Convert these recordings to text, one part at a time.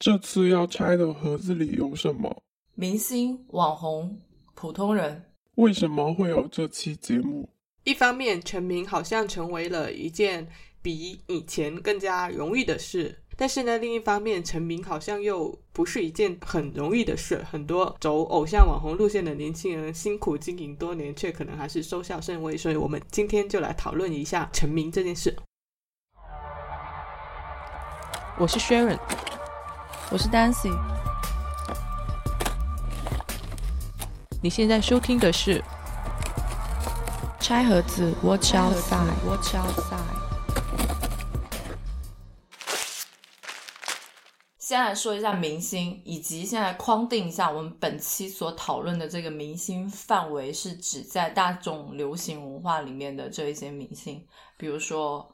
这次要拆的盒子里有什么？明星、网红、普通人。为什么会有这期节目？一方面，成名好像成为了一件比以前更加容易的事，但是呢，另一方面，成名好像又不是一件很容易的事。很多走偶像网红路线的年轻人辛苦经营多年，却可能还是收效甚微。所以，我们今天就来讨论一下成名这件事。我是 Sharon。我是 Dancy，你现在收听的是拆盒子，Watch outside，Watch outside。先来说一下明星，以及现在框定一下我们本期所讨论的这个明星范围，是指在大众流行文化里面的这一些明星，比如说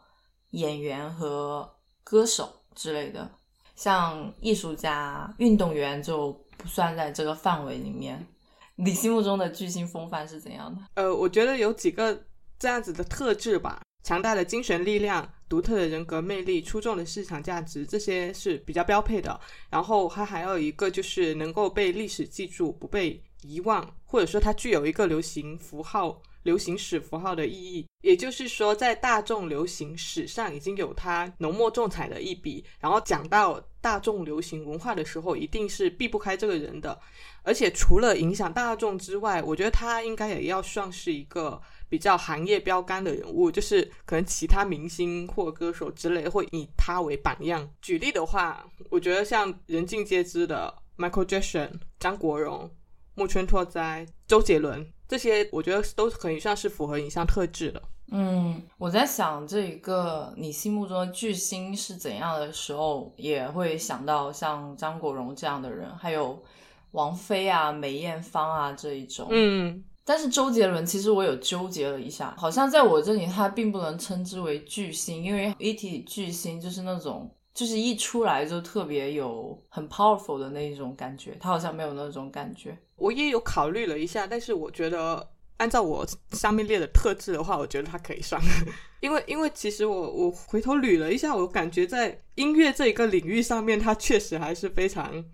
演员和歌手之类的。像艺术家、运动员就不算在这个范围里面。你心目中的巨星风范是怎样的？呃，我觉得有几个这样子的特质吧：强大的精神力量、独特的人格魅力、出众的市场价值，这些是比较标配的。然后它还有一个就是能够被历史记住，不被遗忘，或者说它具有一个流行符号。流行史符号的意义，也就是说，在大众流行史上已经有它浓墨重彩的一笔。然后讲到大众流行文化的时候，一定是避不开这个人的。而且除了影响大众之外，我觉得他应该也要算是一个比较行业标杆的人物，就是可能其他明星或歌手之类会以他为榜样。举例的话，我觉得像人尽皆知的 Michael Jackson、张国荣、木村拓哉、周杰伦。这些我觉得都可以算是符合影像特质的。嗯，我在想这一个你心目中的巨星是怎样的时候，也会想到像张国荣这样的人，还有王菲啊、梅艳芳啊这一种。嗯，但是周杰伦其实我有纠结了一下，好像在我这里他并不能称之为巨星，因为一提巨星就是那种。就是一出来就特别有很 powerful 的那一种感觉，他好像没有那种感觉。我也有考虑了一下，但是我觉得按照我上面列的特质的话，我觉得他可以上。因为因为其实我我回头捋了一下，我感觉在音乐这一个领域上面，他确实还是非常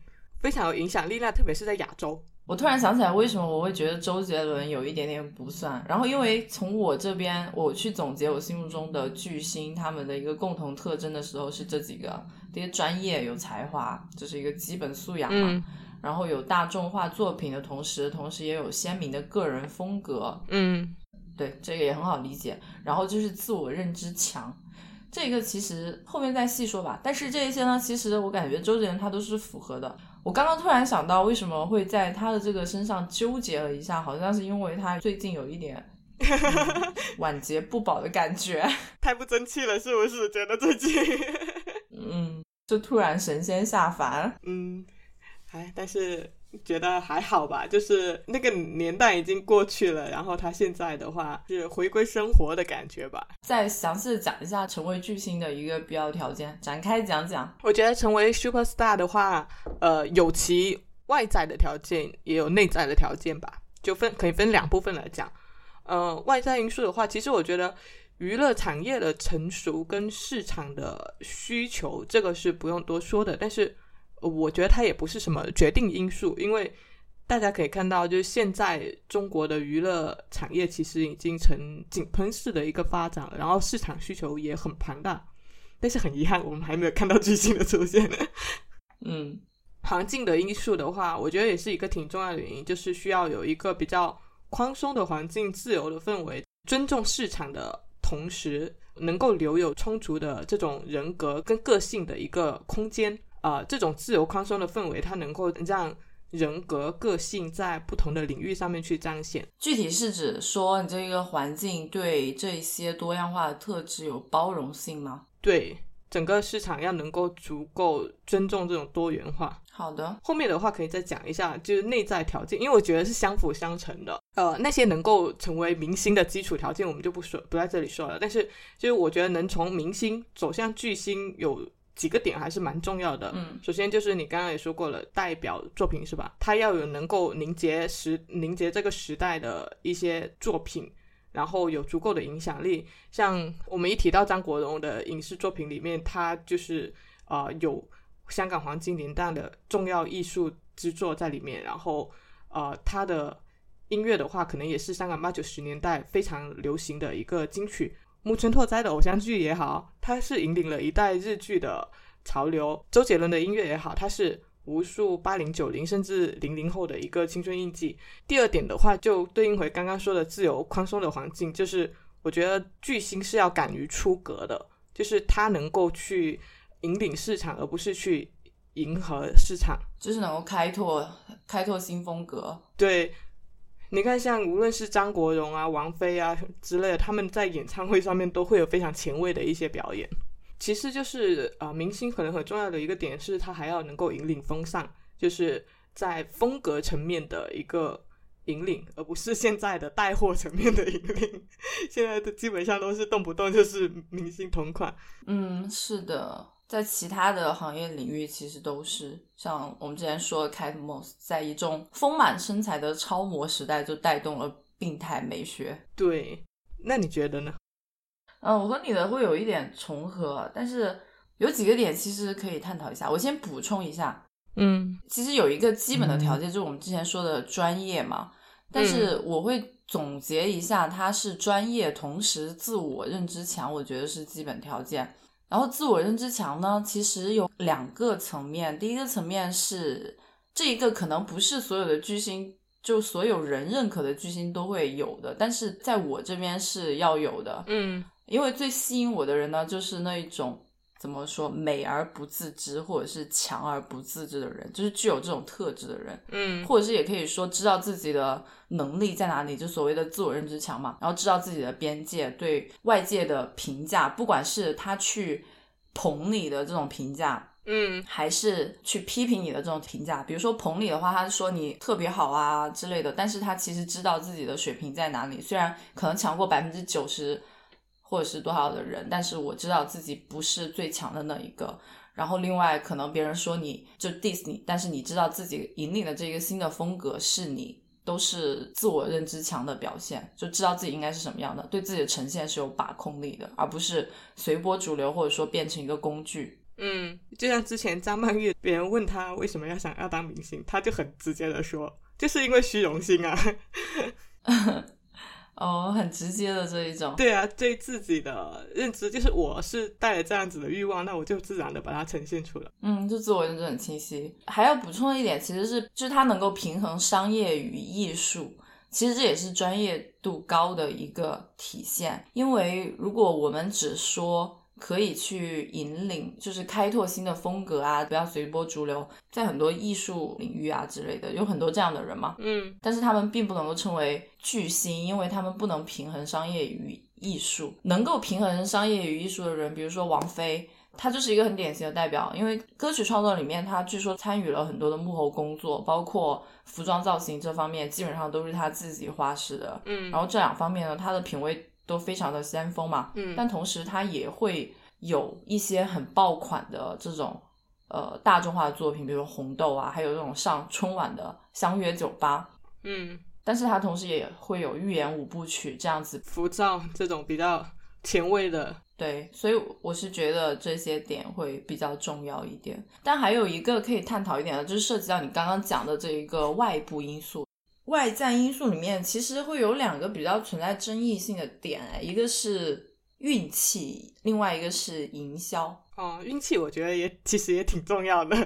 非常有影响力那特别是在亚洲。我突然想起来，为什么我会觉得周杰伦有一点点不算？然后，因为从我这边我去总结我心目中的巨星他们的一个共同特征的时候，是这几个：第一，专业有才华，这是一个基本素养嘛；然后有大众化作品的同时，同时也有鲜明的个人风格。嗯，对，这个也很好理解。然后就是自我认知强。这个其实后面再细说吧，但是这一些呢，其实我感觉周杰伦他都是符合的。我刚刚突然想到，为什么会在他的这个身上纠结了一下，好像是因为他最近有一点 晚节不保的感觉，太不争气了，是不是？觉得最近，嗯，就突然神仙下凡，嗯，哎，但是。觉得还好吧，就是那个年代已经过去了，然后他现在的话是回归生活的感觉吧。再详细讲一下成为巨星的一个必要条件，展开讲讲。我觉得成为 super star 的话，呃，有其外在的条件，也有内在的条件吧，就分可以分两部分来讲。呃，外在因素的话，其实我觉得娱乐产业的成熟跟市场的需求，这个是不用多说的，但是。我觉得它也不是什么决定因素，因为大家可以看到，就是现在中国的娱乐产业其实已经呈井喷式的一个发展了，然后市场需求也很庞大，但是很遗憾，我们还没有看到巨星的出现。嗯，环境的因素的话，我觉得也是一个挺重要的原因，就是需要有一个比较宽松的环境、自由的氛围，尊重市场的同时，能够留有充足的这种人格跟个性的一个空间。啊，这种自由宽松的氛围，它能够让人格个性在不同的领域上面去彰显。具体是指说，你这个环境对这些多样化的特质有包容性吗？对，整个市场要能够足够尊重这种多元化。好的，后面的话可以再讲一下，就是内在条件，因为我觉得是相辅相成的。呃，那些能够成为明星的基础条件，我们就不说，不在这里说了。但是，就是我觉得能从明星走向巨星有。几个点还是蛮重要的。嗯，首先就是你刚刚也说过了，代表作品是吧？它要有能够凝结时凝结这个时代的一些作品，然后有足够的影响力。像我们一提到张国荣的影视作品里面，他就是呃有香港黄金年代的重要艺术之作在里面，然后呃，他的音乐的话，可能也是香港八九十年代非常流行的一个金曲。木村拓哉的偶像剧也好，他是引领了一代日剧的潮流。周杰伦的音乐也好，他是无数八零九零甚至零零后的一个青春印记。第二点的话，就对应回刚刚说的自由宽松的环境，就是我觉得巨星是要敢于出格的，就是他能够去引领市场，而不是去迎合市场，就是能够开拓开拓新风格。对。你看，像无论是张国荣啊、王菲啊之类的，他们在演唱会上面都会有非常前卫的一些表演。其实就是呃，明星可能很重要的一个点是，他还要能够引领风尚，就是在风格层面的一个引领，而不是现在的带货层面的引领。现在的基本上都是动不动就是明星同款。嗯，是的。在其他的行业领域，其实都是像我们之前说的，Kate Moss，在一种丰满身材的超模时代，就带动了病态美学。对，那你觉得呢？嗯，我和你的会有一点重合，但是有几个点其实可以探讨一下。我先补充一下，嗯，其实有一个基本的条件，就是我们之前说的专业嘛。但是我会总结一下，它是专业，同时自我认知强，我觉得是基本条件。然后自我认知强呢，其实有两个层面。第一个层面是这一个可能不是所有的巨星，就所有人认可的巨星都会有的，但是在我这边是要有的。嗯，因为最吸引我的人呢，就是那一种。怎么说美而不自知，或者是强而不自知的人，就是具有这种特质的人，嗯，或者是也可以说知道自己的能力在哪里，就所谓的自我认知强嘛，然后知道自己的边界，对外界的评价，不管是他去捧你的这种评价，嗯，还是去批评你的这种评价，比如说捧你的话，他是说你特别好啊之类的，但是他其实知道自己的水平在哪里，虽然可能强过百分之九十。或者是多少的人，但是我知道自己不是最强的那一个。然后另外，可能别人说你就 diss 你，但是你知道自己引领的这个新的风格是你，都是自我认知强的表现，就知道自己应该是什么样的，对自己的呈现是有把控力的，而不是随波逐流，或者说变成一个工具。嗯，就像之前张曼玉，别人问他为什么要想要当明星，他就很直接的说，就是因为虚荣心啊。哦，很直接的这一种，对啊，对自己的认知就是我是带着这样子的欲望，那我就自然的把它呈现出来。嗯，就自我认知很清晰。还要补充的一点，其实是就是它能够平衡商业与艺术，其实这也是专业度高的一个体现。因为如果我们只说。可以去引领，就是开拓新的风格啊，不要随波逐流。在很多艺术领域啊之类的，有很多这样的人嘛。嗯，但是他们并不能够称为巨星，因为他们不能平衡商业与艺术。能够平衡商业与艺术的人，比如说王菲，她就是一个很典型的代表。因为歌曲创作里面，她据说参与了很多的幕后工作，包括服装造型这方面，基本上都是她自己花式的。嗯，然后这两方面呢，她的品味。都非常的先锋嘛，嗯，但同时它也会有一些很爆款的这种呃大众化的作品，比如红豆啊，还有这种上春晚的相约酒吧，嗯，但是它同时也会有寓言五部曲这样子浮躁这种比较前卫的，对，所以我是觉得这些点会比较重要一点。但还有一个可以探讨一点的，就是涉及到你刚刚讲的这一个外部因素。外在因素里面，其实会有两个比较存在争议性的点，一个是运气，另外一个是营销。哦，运气我觉得也其实也挺重要的。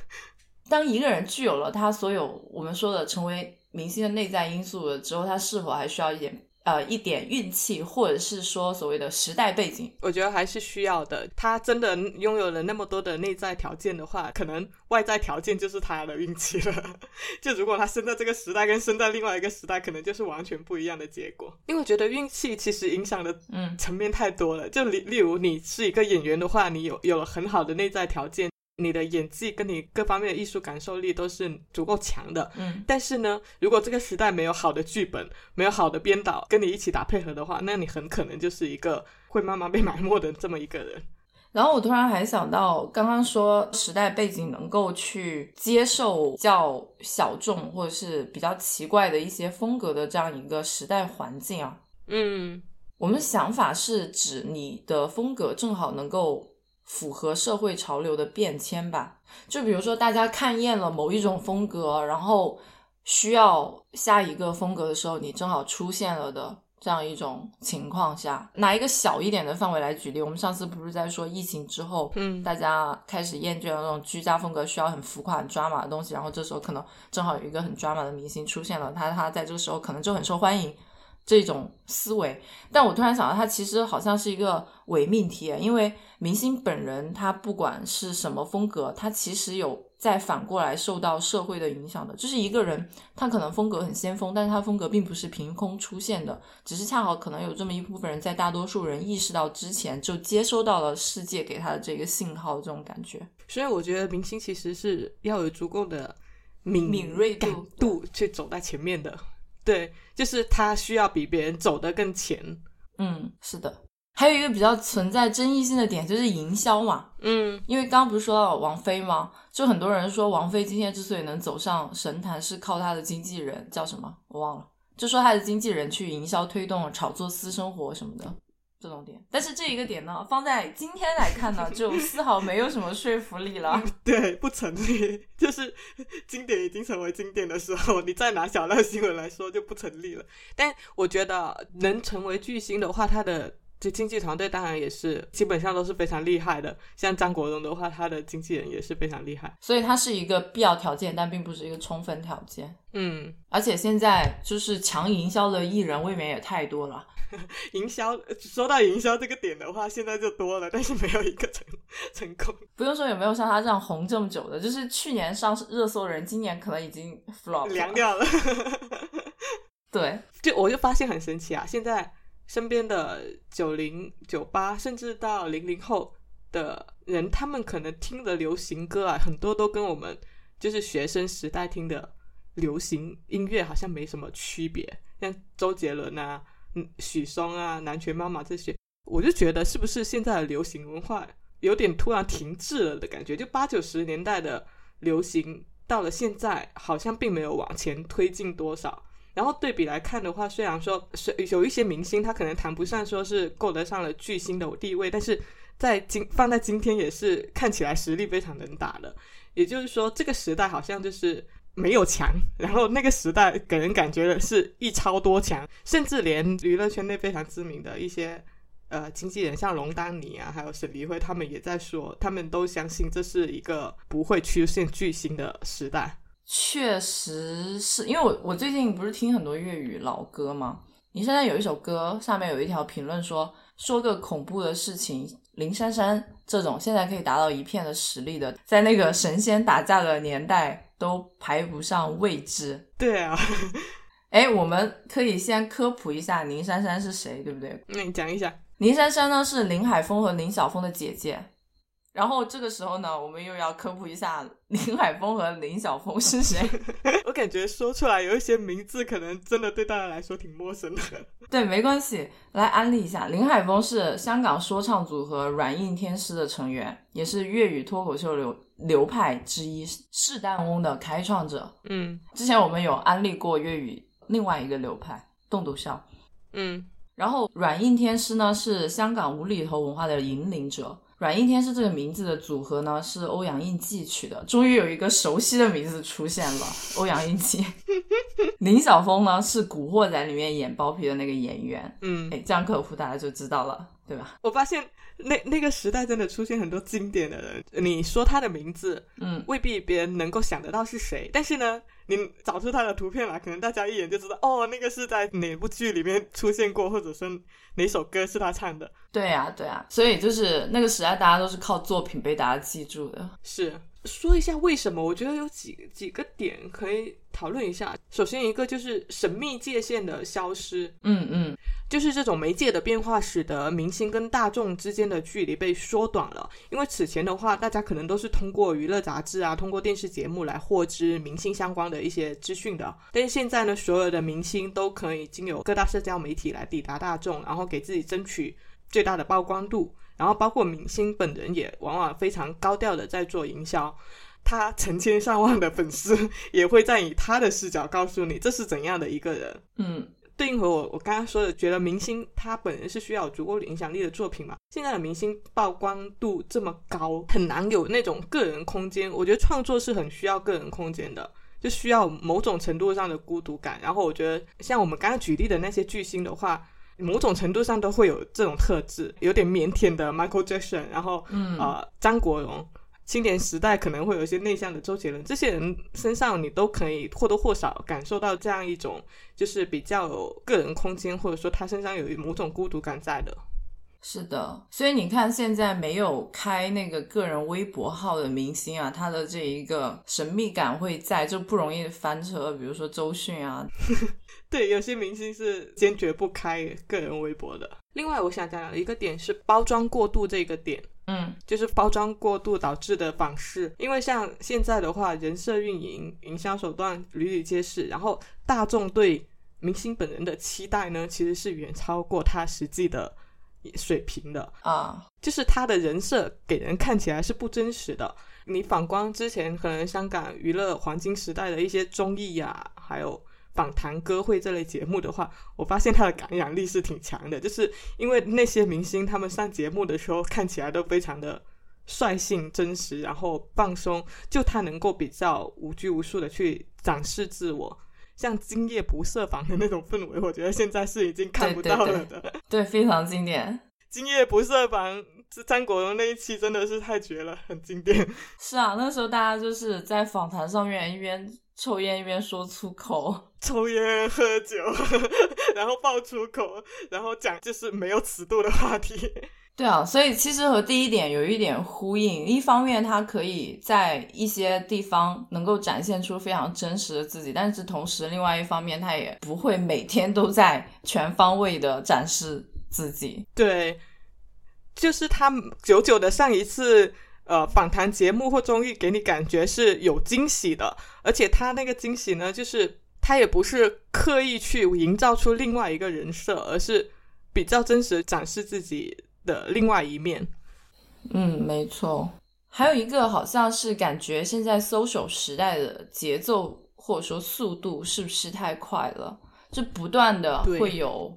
当一个人具有了他所有我们说的成为明星的内在因素了之后，他是否还需要一点？呃，一点运气，或者是说所谓的时代背景，我觉得还是需要的。他真的拥有了那么多的内在条件的话，可能外在条件就是他的运气了。就如果他生在这个时代，跟生在另外一个时代，可能就是完全不一样的结果。因为我觉得运气其实影响的嗯层面太多了。就例例如你是一个演员的话，你有有了很好的内在条件。你的演技跟你各方面的艺术感受力都是足够强的，嗯，但是呢，如果这个时代没有好的剧本，没有好的编导跟你一起打配合的话，那你很可能就是一个会慢慢被埋没的这么一个人。然后我突然还想到，刚刚说时代背景能够去接受较小众或者是比较奇怪的一些风格的这样一个时代环境啊，嗯，我们想法是指你的风格正好能够。符合社会潮流的变迁吧。就比如说，大家看厌了某一种风格，然后需要下一个风格的时候，你正好出现了的这样一种情况下，拿一个小一点的范围来举例，我们上次不是在说疫情之后，嗯大家开始厌倦了那种居家风格，需要很浮夸、很抓马的东西，然后这时候可能正好有一个很抓马的明星出现了，他他在这个时候可能就很受欢迎。这种思维，但我突然想到，它其实好像是一个伪命题，因为明星本人他不管是什么风格，他其实有在反过来受到社会的影响的。就是一个人，他可能风格很先锋，但是他风格并不是凭空出现的，只是恰好可能有这么一部分人在大多数人意识到之前，就接收到了世界给他的这个信号，这种感觉。所以我觉得明星其实是要有足够的敏敏锐度去走在前面的。对，就是他需要比别人走得更前。嗯，是的。还有一个比较存在争议性的点就是营销嘛，嗯因为刚刚不是说到王菲吗？就很多人说王菲今天之所以能走上神坛，是靠她的经纪人叫什么我忘了，就说她的经纪人去营销推动、炒作私生活什么的这种点。但是这一个点呢，放在今天来看呢，就 丝毫没有什么说服力了。对，不成立。就是经典已经成为经典的时候，你再拿小道新闻来说就不成立了。但我觉得能成为巨星的话，他的这经纪团队当然也是基本上都是非常厉害的。像张国荣的话，他的经纪人也是非常厉害。所以它是一个必要条件，但并不是一个充分条件。嗯，而且现在就是强营销的艺人未免也太多了。营销说到营销这个点的话，现在就多了，但是没有一个成成功。不用说有没有像他这样红这么久的，就是去年上热搜人，今年可能已经 flop 了凉掉了。对，就我就发现很神奇啊！现在身边的九零、九八，甚至到零零后的人，他们可能听的流行歌啊，很多都跟我们就是学生时代听的流行音乐好像没什么区别，像周杰伦啊、嗯许嵩啊、南拳妈妈这些，我就觉得是不是现在的流行文化有点突然停滞了的感觉？就八九十年代的流行，到了现在好像并没有往前推进多少。然后对比来看的话，虽然说是有一些明星，他可能谈不上说是够得上了巨星的地位，但是在今放在今天也是看起来实力非常能打的。也就是说，这个时代好像就是没有强，然后那个时代给人感觉的是一超多强，甚至连娱乐圈内非常知名的一些呃经纪人，像龙丹妮啊，还有沈黎辉，他们也在说，他们都相信这是一个不会出现巨星的时代。确实是因为我我最近不是听很多粤语老歌吗？林珊珊有一首歌，上面有一条评论说，说个恐怖的事情，林珊珊这种现在可以达到一片的实力的，在那个神仙打架的年代都排不上位置。对啊，哎，我们可以先科普一下林珊珊是谁，对不对？那你讲一下。林珊珊呢是林海峰和林晓峰的姐姐。然后这个时候呢，我们又要科普一下林海峰和林晓峰是谁。我感觉说出来有一些名字，可能真的对大家来说挺陌生的。对，没关系，来安利一下。林海峰是香港说唱组合软硬天师的成员，也是粤语脱口秀流流派之一，试弹翁的开创者。嗯之前我们有安利过粤语另外一个流派栋笃笑。嗯然后软硬天师呢是香港无厘头文化的引领者。软硬天师这个名字的组合呢是欧阳应季取的，终于有一个熟悉的名字出现了，欧阳应季。林晓峰呢是《古惑仔》里面演包皮的那个演员，嗯，哎，这样科普大家就知道了，对吧？我发现那那个时代真的出现很多经典的人，你说他的名字嗯，未必别人能够想得到是谁，但是呢，你找出他的图片来，可能大家一眼就知道，哦，那个是在哪部剧里面出现过，或者说哪首歌是他唱的。对呀、对呀、所以就是那个时代，大家都是靠作品被大家记住的。是说一下为什么？我觉得有几几个点可以讨论一下。首先一个就是神秘界限的消失，嗯嗯，就是这种媒介的变化，使得明星跟大众之间的距离被缩短了。因为此前的话，大家可能都是通过娱乐杂志啊，通过电视节目来获知明星相关的一些资讯的。但是现在呢，所有的明星都可以经由各大社交媒体来抵达大众，然后给自己争取最大的曝光度。然后包括明星本人也往往非常高调的在做营销。他成千上万的粉丝 也会在以他的视角告诉你这是怎样的一个人，嗯，对应和我我刚刚说的，觉得明星他本人是需要有足够影响力的作品嘛。现在的明星曝光度这么高，很难有那种个人空间。我觉得创作是很需要个人空间的，就需要某种程度上的孤独感。然后我觉得像我们刚刚举例的那些巨星的话，某种程度上都会有这种特质，有点腼腆的 Michael Jackson，然后嗯呃张国荣。青年时代可能会有一些内向的周杰伦，这些人身上你都可以或多或少感受到这样一种，就是比较有个人空间，或者说他身上有某种孤独感在的。是的，所以你看，现在没有开那个个人微博号的明星啊，他的这一个神秘感会在，就不容易翻车。比如说周迅啊，对，有些明星是坚决不开个人微博的。另外，我想讲的一个点是包装过度这个点。嗯，就是包装过度导致的仿视，因为像现在的话，人设运营、营销手段屡屡皆是，然后大众对明星本人的期待呢，其实是远超过他实际的水平的啊，就是他的人设给人看起来是不真实的。你反观之前可能香港娱乐黄金时代的一些综艺呀，还有。访谈、歌会这类节目的话，我发现它的感染力是挺强的，就是因为那些明星他们上节目的时候看起来都非常的率性、真实，然后放松，就他能够比较无拘无束的去展示自我，像今夜不设防的那种氛围，我觉得现在是已经看不到了的。对，非常经典。今夜不设防，这张国荣那一期真的是太绝了，很经典。是啊，那时候大家就是在访谈上面一边。抽烟一边说出口，抽烟喝酒，然后爆粗口，然后讲就是没有尺度的话题。对啊，所以其实和第一点有一点呼应。一方面，他可以在一些地方能够展现出非常真实的自己，但是同时，另外一方面，他也不会每天都在全方位的展示自己。对，就是他久久的上一次。呃，访谈节目或综艺给你感觉是有惊喜的，而且他那个惊喜呢，就是他也不是刻意去营造出另外一个人设，而是比较真实展示自己的另外一面。嗯，没错。还有一个好像是感觉现在 social 时代的节奏或者说速度是不是太快了？就不断的会有。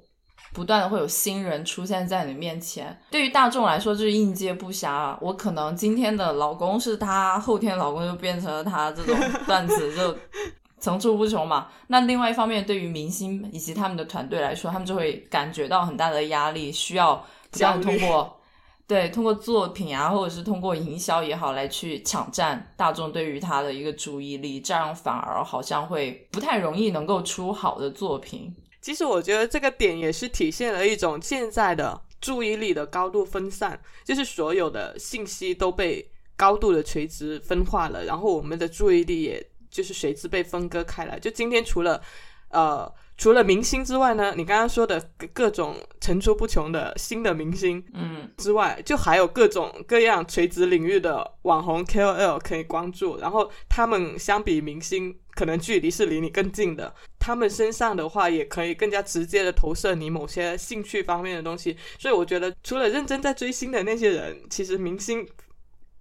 不断的会有新人出现在你面前，对于大众来说就是应接不暇。我可能今天的老公是他，后天老公就变成了他，这种段子就 层出不穷嘛。那另外一方面，对于明星以及他们的团队来说，他们就会感觉到很大的压力，需要不断通过 对通过作品啊，或者是通过营销也好，来去抢占大众对于他的一个注意力，这样反而好像会不太容易能够出好的作品。其实我觉得这个点也是体现了一种现在的注意力的高度分散，就是所有的信息都被高度的垂直分化了，然后我们的注意力也就是随之被分割开来。就今天除了，呃。除了明星之外呢，你刚刚说的各种层出不穷的新的明星，嗯，之外，就还有各种各样垂直领域的网红 KOL 可以关注。然后他们相比明星，可能距离是离你更近的。他们身上的话，也可以更加直接的投射你某些兴趣方面的东西。所以我觉得，除了认真在追星的那些人，其实明星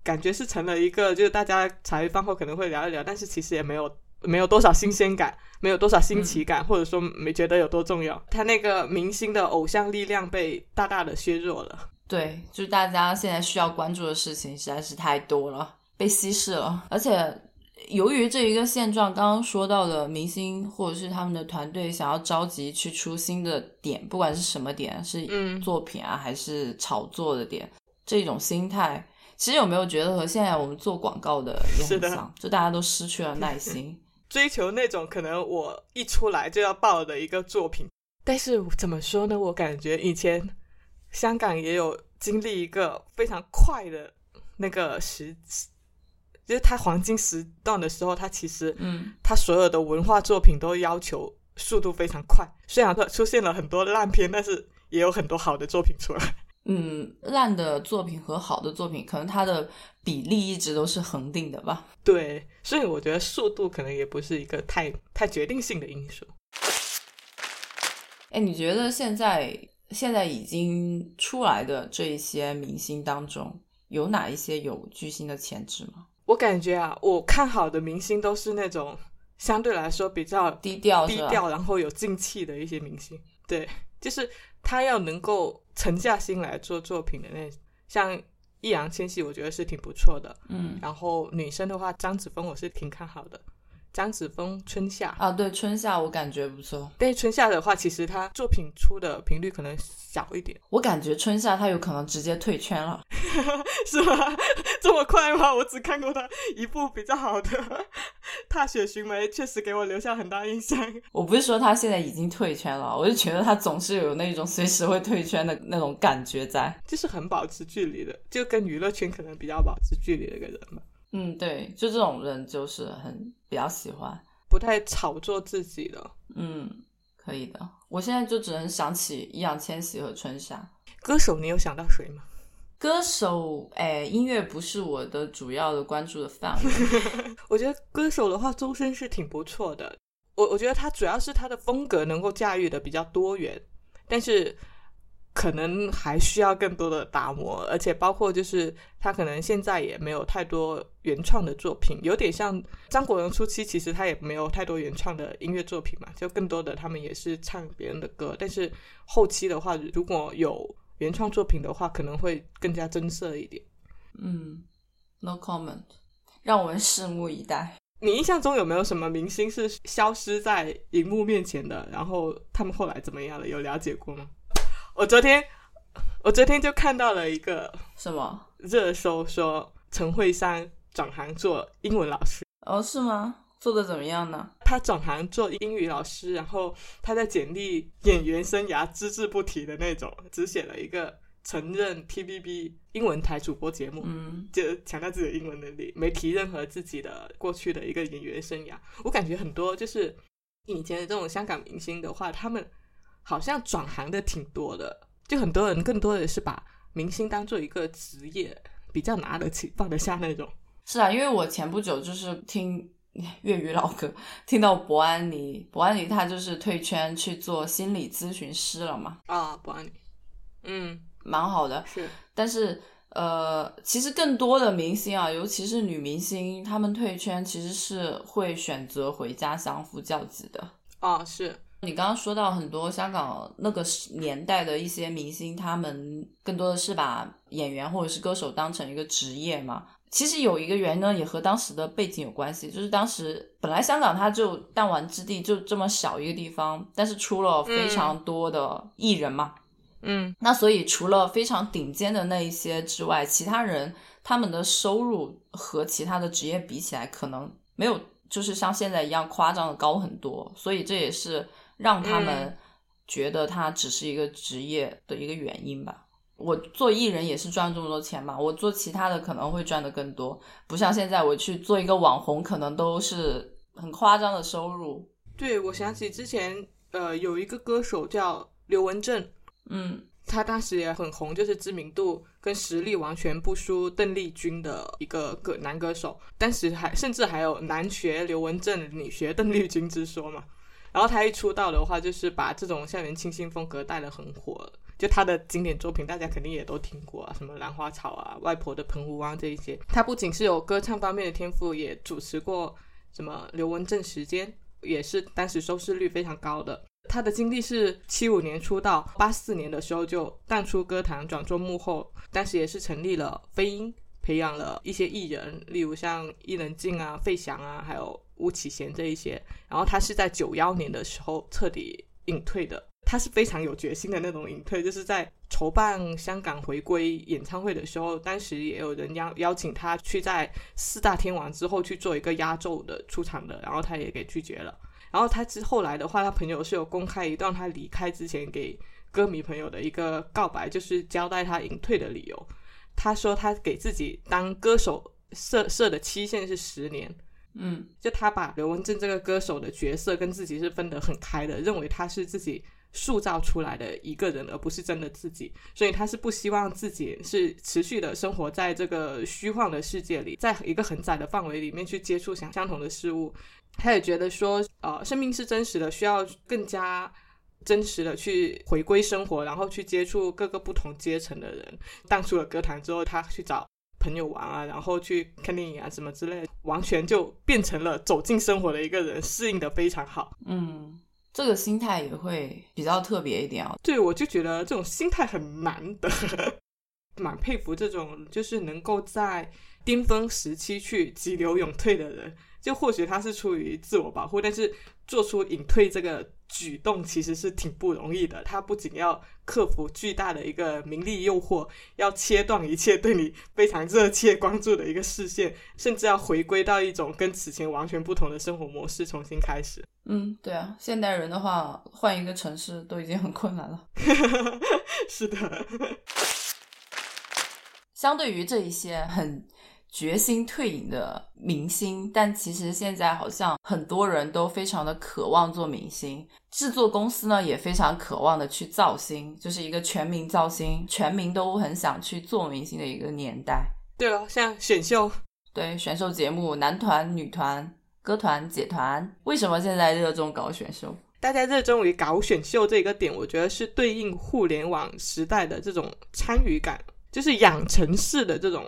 感觉是成了一个，就是大家茶余饭后可能会聊一聊，但是其实也没有。没有多少新鲜感，没有多少新奇感，或者说没觉得有多重要。他那个明星的偶像力量被大大的削弱了。对，就是大家现在需要关注的事情实在是太多了，被稀释了。而且由于这一个现状，刚刚说到的明星或者是他们的团队想要着急去出新的点，不管是什么点，是作品啊还是炒作的点，这种心态，其实有没有觉得和现在我们做广告的也很像？就大家都失去了耐心。追求那种可能我一出来就要爆的一个作品，但是怎么说呢？我感觉以前香港也有经历一个非常快的那个时，就是它黄金时段的时候，它其实，嗯，它所有的文化作品都要求速度非常快。虽然说出现了很多烂片，但是也有很多好的作品出来。嗯，烂的作品和好的作品，可能它的比例一直都是恒定的吧。对，所以我觉得速度可能也不是一个太太决定性的因素。哎，你觉得现在现在已经出来的这一些明星当中，有哪一些有巨星的潜质吗？我感觉啊，我看好的明星都是那种相对来说比较低调低调，然后有静气的一些明星。对，就是他要能够沉下心来做作品的那，像易烊千玺，我觉得是挺不错的。嗯然后女生的话，张子枫我是挺看好的。张子枫春夏，啊，对春夏我感觉不错，但是春夏的话，其实他作品出的频率可能小一点，我感觉春夏他有可能直接退圈了。是吗？这么快吗？我只看过他一部比较好的 《踏雪寻梅》，确实给我留下很大印象。我不是说他现在已经退圈了，我就觉得他总是有那种随时会退圈的那种感觉在。就是很保持距离的，就跟娱乐圈可能比较保持距离的一个人吧，嗯，对，就这种人就是很比较喜欢。不太炒作自己的。嗯，可以的。我现在就只能想起易烊千玺和春夏。歌手，你有想到谁吗？歌手，哎，音乐不是我的主要的关注的范围。我觉得歌手的话，周深是挺不错的。我我觉得他主要是他的风格能够驾驭的比较多元，但是可能还需要更多的打磨，而且包括就是他可能现在也没有太多原创的作品，有点像张国荣初期，其实他也没有太多原创的音乐作品嘛，就更多的他们也是唱别人的歌，但是后期的话，如果有原创作品的话，可能会更加增色一点。嗯，no comment，让我们拭目以待。你印象中有没有什么明星是消失在荧幕面前的？然后他们后来怎么样了？有了解过吗？我昨天，我昨天就看到了一个什么？热搜，说陈慧珊转行做英文老师。哦，是吗？做的怎么样呢？她转行做英语老师，然后她在简历演员生涯只字不提的那种，只写了一个曾任 TVB 英文台主播节目。嗯，就强调自己的英文能力，没提任何自己的过去的一个演员生涯。我感觉很多就是以前的这种香港明星的话，他们好像转行的挺多的，就很多人更多的是把明星当做一个职业，比较拿得起放得下那种。是啊，因为我前不久就是听粤语老歌，听到伯安妮，伯安妮她就是退圈去做心理咨询师了嘛，啊，伯安妮，嗯，蛮好的。是，但是呃，其实更多的明星啊，尤其是女明星，她们退圈其实是会选择回家相夫教子的。啊，是，你刚刚说到很多香港那个年代的一些明星，他们更多的是把演员或者是歌手当成一个职业嘛。其实有一个原因呢，也和当时的背景有关系，就是当时本来香港它就弹丸之地就这么小一个地方，但是出了非常多的艺人嘛，嗯。那所以除了非常顶尖的那一些之外，其他人他们的收入和其他的职业比起来，可能没有就是像现在一样夸张的高很多，所以这也是让他们嗯觉得他只是一个职业的一个原因吧。我做艺人也是赚这么多钱嘛，我做其他的可能会赚的更多，不像现在我去做一个网红，可能都是很夸张的收入。对，我想起之前呃有一个歌手叫刘文正，嗯他当时也很红，就是知名度跟实力完全不输邓丽君的一个歌男歌手。当时还甚至还有男学刘文正，女学邓丽君之说嘛。然后他一出道的话，就是把这种校园清新风格带得很火。就他的经典作品，大家肯定也都听过啊，什么《兰花草》啊，《外婆的澎湖湾》这一些。他不仅是有歌唱方面的天赋，也主持过什么刘文正时间，也是当时收视率非常高的。他的经历是七五年出道，八四年的时候就淡出歌坛，转做幕后。当时也是成立了飞鹰，培养了一些艺人，例如像伊能静啊、费翔啊，还有巫启贤这一些。然后他是在九幺年的时候彻底隐退的。他是非常有决心的那种隐退，就是在筹办香港回归演唱会的时候，当时也有人邀邀请他去在四大天王之后去做一个压轴的出场的，然后他也给拒绝了。然后他之后来的话，他朋友是有公开一段他离开之前给歌迷朋友的一个告白，就是交代他隐退的理由。他说他给自己当歌手设设的期限是十年，嗯就他把刘文正这个歌手的角色跟自己是分得很开的，认为他是自己塑造出来的一个人，而不是真的自己，所以他是不希望自己是持续的生活在这个虚幻的世界里，在一个很窄的范围里面去接触相相同的事物。他也觉得说，呃，生命是真实的，需要更加真实的去回归生活，然后去接触各个不同阶层的人。淡出了歌坛之后，他去找朋友玩啊，然后去看电影啊什么之类的，完全就变成了走进生活的一个人，适应的非常好。嗯，这个心态也会比较特别一点哦。对，我就觉得这种心态很难得，蛮佩服这种就是能够在巅峰时期去急流勇退的人。就或许他是出于自我保护，但是做出隐退这个举动其实是挺不容易的。他不仅要克服巨大的一个名利诱惑，要切断一切对你非常热切关注的一个视线，甚至要回归到一种跟此前完全不同的生活模式，重新开始。嗯，对啊，现代人的话，换一个城市都已经很困难了。是的，相对于这一些很。决心退隐的明星，但其实现在好像很多人都非常的渴望做明星，制作公司呢也非常渴望的去造星，就是一个全民造星，全民都很想去做明星的一个年代。对了，像选秀，对选秀节目，男团、女团、歌团、姐团，为什么现在热衷搞选秀？大家热衷于搞选秀这个点，我觉得是对应互联网时代的这种参与感，就是养成式的这种。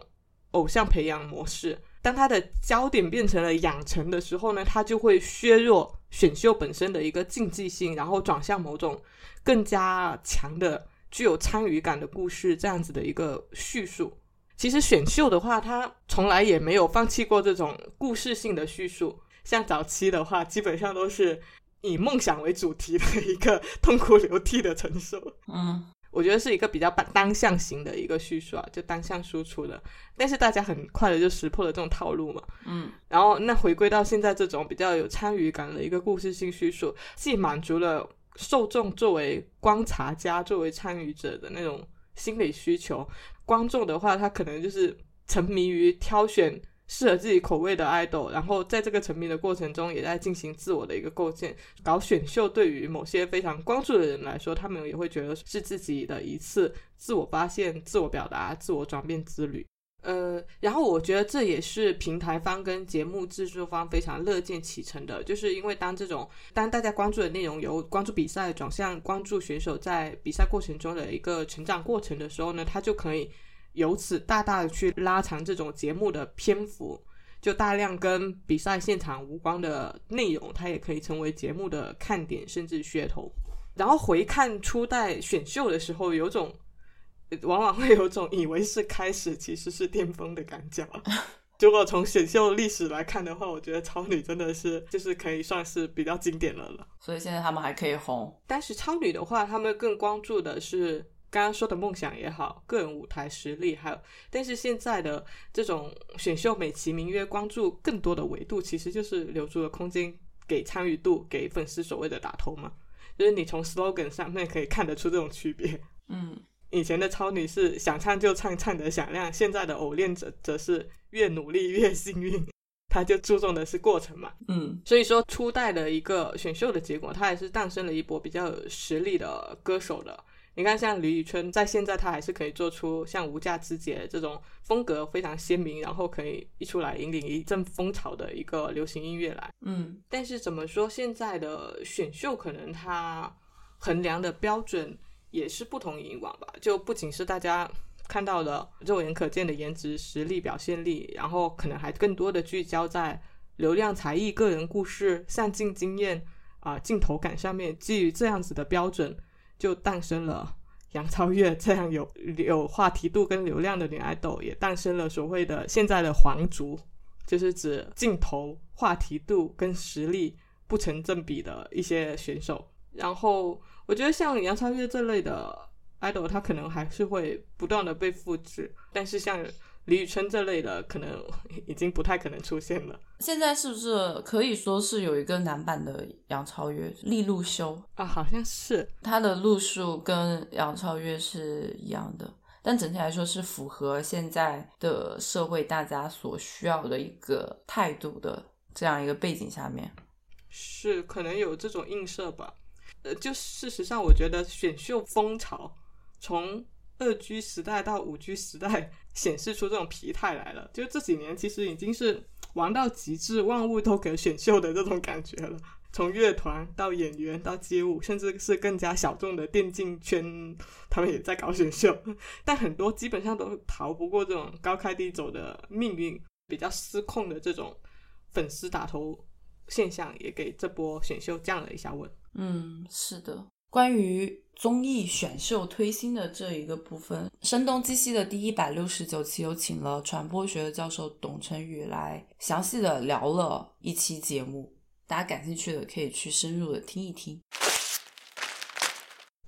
偶像培养模式，当它的焦点变成了养成的时候呢，它就会削弱选秀本身的一个竞技性，然后转向某种更加强的、具有参与感的故事这样子的一个叙述。其实选秀的话，它从来也没有放弃过这种故事性的叙述。像早期的话，基本上都是以梦想为主题的一个痛哭流涕的承受。嗯。我觉得是一个比较单单向型的一个叙述啊，就单向输出的。但是大家很快的就识破了这种套路嘛，嗯。然后那回归到现在这种比较有参与感的一个故事性叙述，既满足了受众作为观察家、作为参与者的那种心理需求，观众的话他可能就是沉迷于挑选。适合自己口味的爱豆，然后在这个沉迷的过程中，也在进行自我的一个构建。搞选秀对于某些非常关注的人来说，他们也会觉得是自己的一次自我发现、自我表达、自我转变之旅。呃，然后我觉得这也是平台方跟节目制作方非常乐见其成的，就是因为当这种当大家关注的内容由关注比赛转向关注选手在比赛过程中的一个成长过程的时候呢，他就可以。由此大大的去拉长这种节目的篇幅，就大量跟比赛现场无关的内容，它也可以成为节目的看点甚至噱头。然后回看初代选秀的时候，有种往往会有种以为是开始，其实是巅峰的感觉。如果从选秀历史来看的话，我觉得超女真的是就是可以算是比较经典的了。所以现在他们还可以红。但是超女的话，他们更关注的是。刚刚说的梦想也好，个人舞台实力还有，但是现在的这种选秀美其名曰关注更多的维度，其实就是留出了空间给参与度，给粉丝所谓的打头嘛。就是你从 slogan 上面可以看得出这种区别。嗯，以前的超女是想唱就唱，唱得响亮；现在的偶练者则是越努力越幸运，他就注重的是过程嘛。嗯，所以说初代的一个选秀的结果，它也是诞生了一波比较有实力的歌手的。你看，像李宇春，在现在她还是可以做出像《无价之姐》这种风格非常鲜明，然后可以一出来引领一阵风潮的一个流行音乐来。嗯，但是怎么说，现在的选秀可能它衡量的标准也是不同以往吧？就不仅是大家看到的肉眼可见的颜值、实力、表现力，然后可能还更多的聚焦在流量、才艺、个人故事、上镜经验啊、镜头感上面。基于这样子的标准。就诞生了杨超越这样有有话题度跟流量的女爱豆，也诞生了所谓的现在的皇族，就是指镜头、话题度跟实力不成正比的一些选手。然后我觉得像杨超越这类的爱豆，她可能还是会不断的被复制，但是像。李宇春这类的可能已经不太可能出现了。现在是不是可以说是有一个男版的杨超越，利路修啊？好像是，他的路数跟杨超越是一样的，但整体来说是符合现在的社会大家所需要的一个态度的这样一个背景下面，是可能有这种映射吧。呃，就事实上，我觉得选秀风潮从。二 G 时代到五 G 时代，显示出这种疲态来了。就这几年，其实已经是玩到极致，万物都可选秀的这种感觉了。从乐团到演员到街舞，甚至是更加小众的电竞圈，他们也在搞选秀。但很多基本上都逃不过这种高开低走的命运，比较失控的这种粉丝打头现象，也给这波选秀降了一下温。嗯，是的。关于综艺选秀推新的这一个部分，声东击西的第一百六十九期有请了传播学的教授董成宇来详细的聊了一期节目，大家感兴趣的可以去深入的听一听。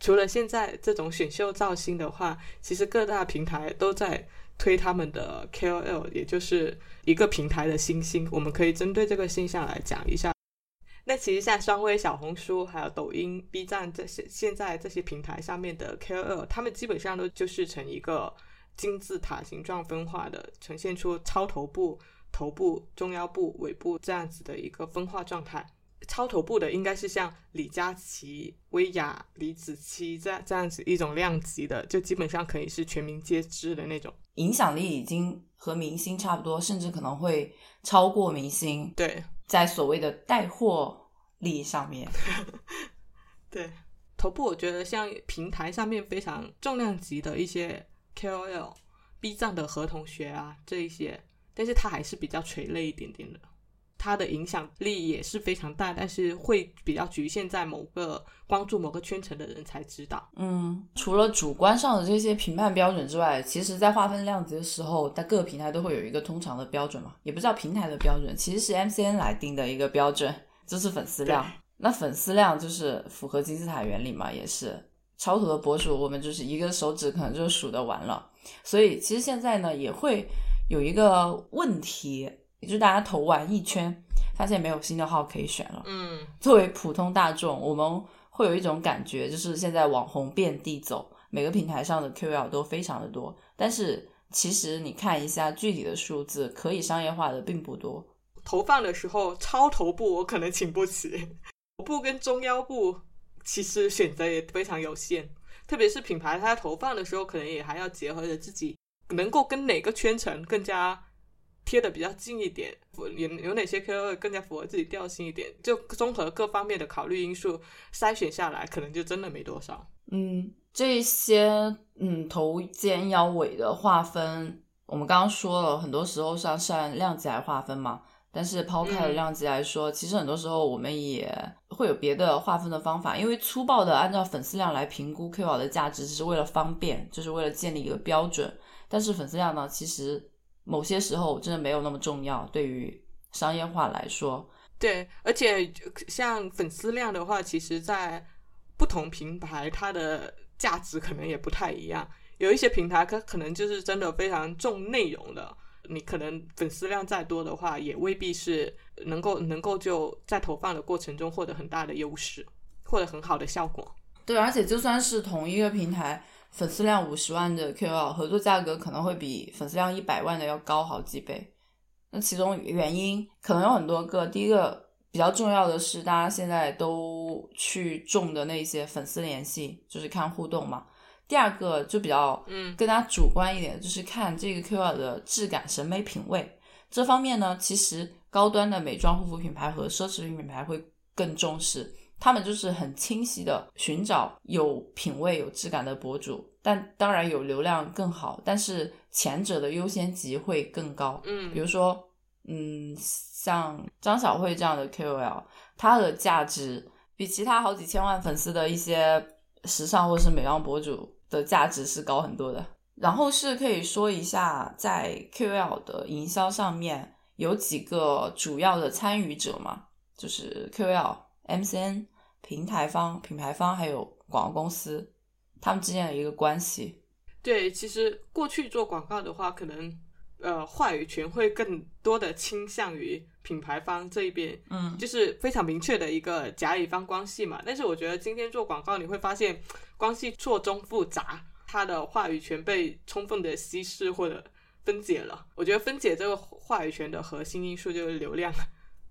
除了现在这种选秀造星的话，其实各大平台都在推他们的 KOL，也就是一个平台的新星。我们可以针对这个现象来讲一下。那其实像双微、小红书、还有抖音、B 站这些现在这些平台上面的 KOL，他们基本上都就是成一个金字塔形状分化的，呈现出超头部、头部、中腰部、尾部这样子的一个分化状态。超头部的应该是像李佳琦、薇娅、李子柒这样这样子一种量级的，就基本上可以是全民皆知的那种，影响力已经和明星差不多，甚至可能会超过明星。对。在所谓的带货力上面，对头部，我觉得像平台上面非常重量级的一些 KOL，B 站的何同学啊这一些，但是他还是比较垂泪一点点的。它的影响力也是非常大，但是会比较局限在某个关注某个圈层的人才知道。嗯，除了主观上的这些评判标准之外，其实在划分量级的时候，在各个平台都会有一个通常的标准嘛，也不知道平台的标准，其实是 MCN 来定的一个标准，就是粉丝量。那粉丝量就是符合金字塔原理嘛，也是超头的博主，我们就是一个手指可能就数得完了。所以其实现在呢，也会有一个问题。也就大家投完一圈，发现没有新的号可以选了。嗯，作为普通大众，我们会有一种感觉，就是现在网红遍地走，每个平台上的 QL 都非常的多。但是其实你看一下具体的数字，可以商业化的并不多。投放的时候，超头部我可能请不起，头部跟中腰部其实选择也非常有限。特别是品牌，它投放的时候，可能也还要结合着自己能够跟哪个圈层更加。贴的比较近一点，有有哪些 KOL 更加符合自己调性一点？就综合各方面的考虑因素筛选下来，可能就真的没多少。嗯，这些嗯头肩腰尾的划分，我们刚刚说了，很多时候是是按量级来划分嘛。但是抛开了量级来说，其实很多时候我们也会有别的划分的方法，因为粗暴的按照粉丝量来评估 KOL 的价值，只是为了方便，就是为了建立一个标准。但是粉丝量呢，其实。某些时候真的没有那么重要，对于商业化来说，对，而且像粉丝量的话，其实，在不同平台它的价值可能也不太一样。有一些平台它可能就是真的非常重内容的，你可能粉丝量再多的话，也未必是能够能够就在投放的过程中获得很大的优势，获得很好的效果。对，而且就算是同一个平台。粉丝量五十万的 KOL 合作价格可能会比粉丝量一百万的要高好几倍。那其中原因可能有很多个。第一个比较重要的是，大家现在都去重的那些粉丝联系，就是看互动嘛。第二个就比较嗯更加主观一点，就是看这个 KOL 的质感、审美品味。这方面呢，其实高端的美妆护肤品牌和奢侈品品牌会更重视。他们就是很清晰的寻找有品味、有质感的博主，但当然有流量更好，但是前者的优先级会更高。嗯，比如说，嗯，像张小慧这样的 KOL，她的价值比其他好几千万粉丝的一些时尚或是美妆博主的价值是高很多的。然后是可以说一下，在 KOL 的营销上面有几个主要的参与者嘛，就是 KOL。MCN 平台方、品牌方还有广告公司，他们之间的一个关系。对，其实过去做广告的话，可能呃话语权会更多的倾向于品牌方这一边，嗯，就是非常明确的一个甲乙方关系嘛。但是我觉得今天做广告，你会发现关系错综复杂，它的话语权被充分的稀释或者分解了。我觉得分解这个话语权的核心因素就是流量。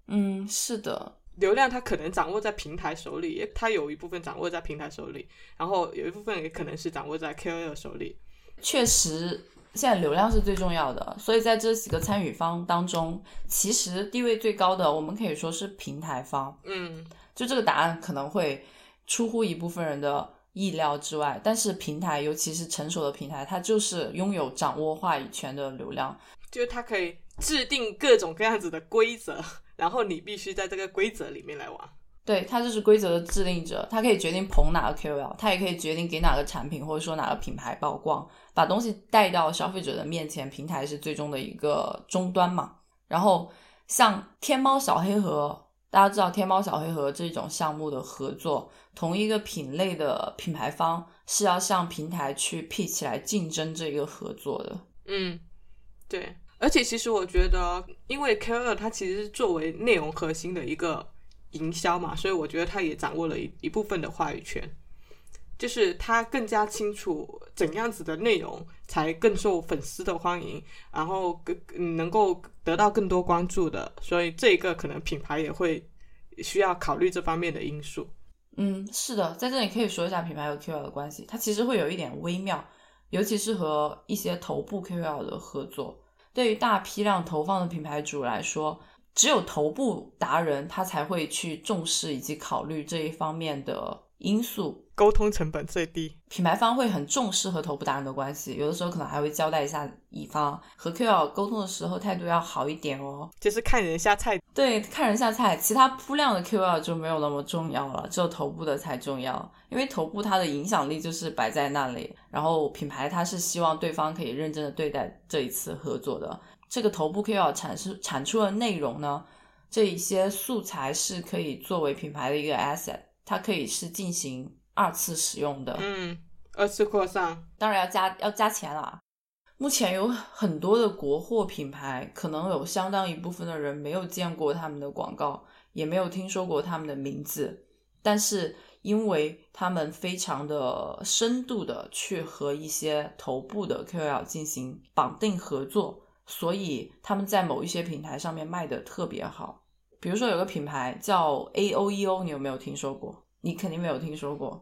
嗯，是的。流量它可能掌握在平台手里，它有一部分掌握在平台手里，然后有一部分也可能是掌握在 KOL 手里。确实，现在流量是最重要的，所以在这几个参与方当中，其实地位最高的，我们可以说是平台方。嗯，就这个答案可能会出乎一部分人的意料之外，但是平台，尤其是成熟的平台，它就是拥有掌握话语权的流量。就是它可以制定各种各样子的规则，然后你必须在这个规则里面来玩。对，他就是规则的制定者，他可以决定捧哪个 KOL，他也可以决定给哪个产品或者说哪个品牌曝光，把东西带到消费者的面前。平台是最终的一个终端嘛。然后像天猫小黑盒，大家知道天猫小黑盒这种项目的合作，同一个品类的品牌方是要向平台去 pitch 来竞争这个合作的。嗯，对。而且其实我觉得，因为 K 二它其实是作为内容核心的一个。营销嘛，所以我觉得它也掌握了一一部分的话语权，就是他更加清楚怎样子的内容才更受粉丝的欢迎，然后更能够得到更多关注的，所以这一个可能品牌也会需要考虑这方面的因素。嗯，是的，在这里可以说一下品牌和 KOL 的关系，它其实会有一点微妙，尤其是和一些头部 KOL 的合作，对于大批量投放的品牌主来说。只有头部达人，他才会去重视以及考虑这一方面的因素，沟通成本最低。品牌方会很重视和头部达人的关系，有的时候可能还会交代一下乙方和 KOL 沟通的时候态度要好一点哦，就是看人下菜。对，看人下菜，其他铺量的 KOL 就没有那么重要了，只有头部的才重要，因为头部它的影响力就是摆在那里，然后品牌它是希望对方可以认真的对待这一次合作的。这个头部 KOL 产生产出的内容呢，这一些素材是可以作为品牌的一个 asset，它可以是进行二次使用的。嗯，二次扩散，当然要加要加钱啦。目前有很多的国货品牌，可能有相当一部分的人没有见过他们的广告，也没有听说过他们的名字，但是因为他们非常的深度的去和一些头部的 KOL 进行绑定合作。所以他们在某一些平台上面卖的特别好，比如说有个品牌叫 A O E O，你有没有听说过？你肯定没有听说过。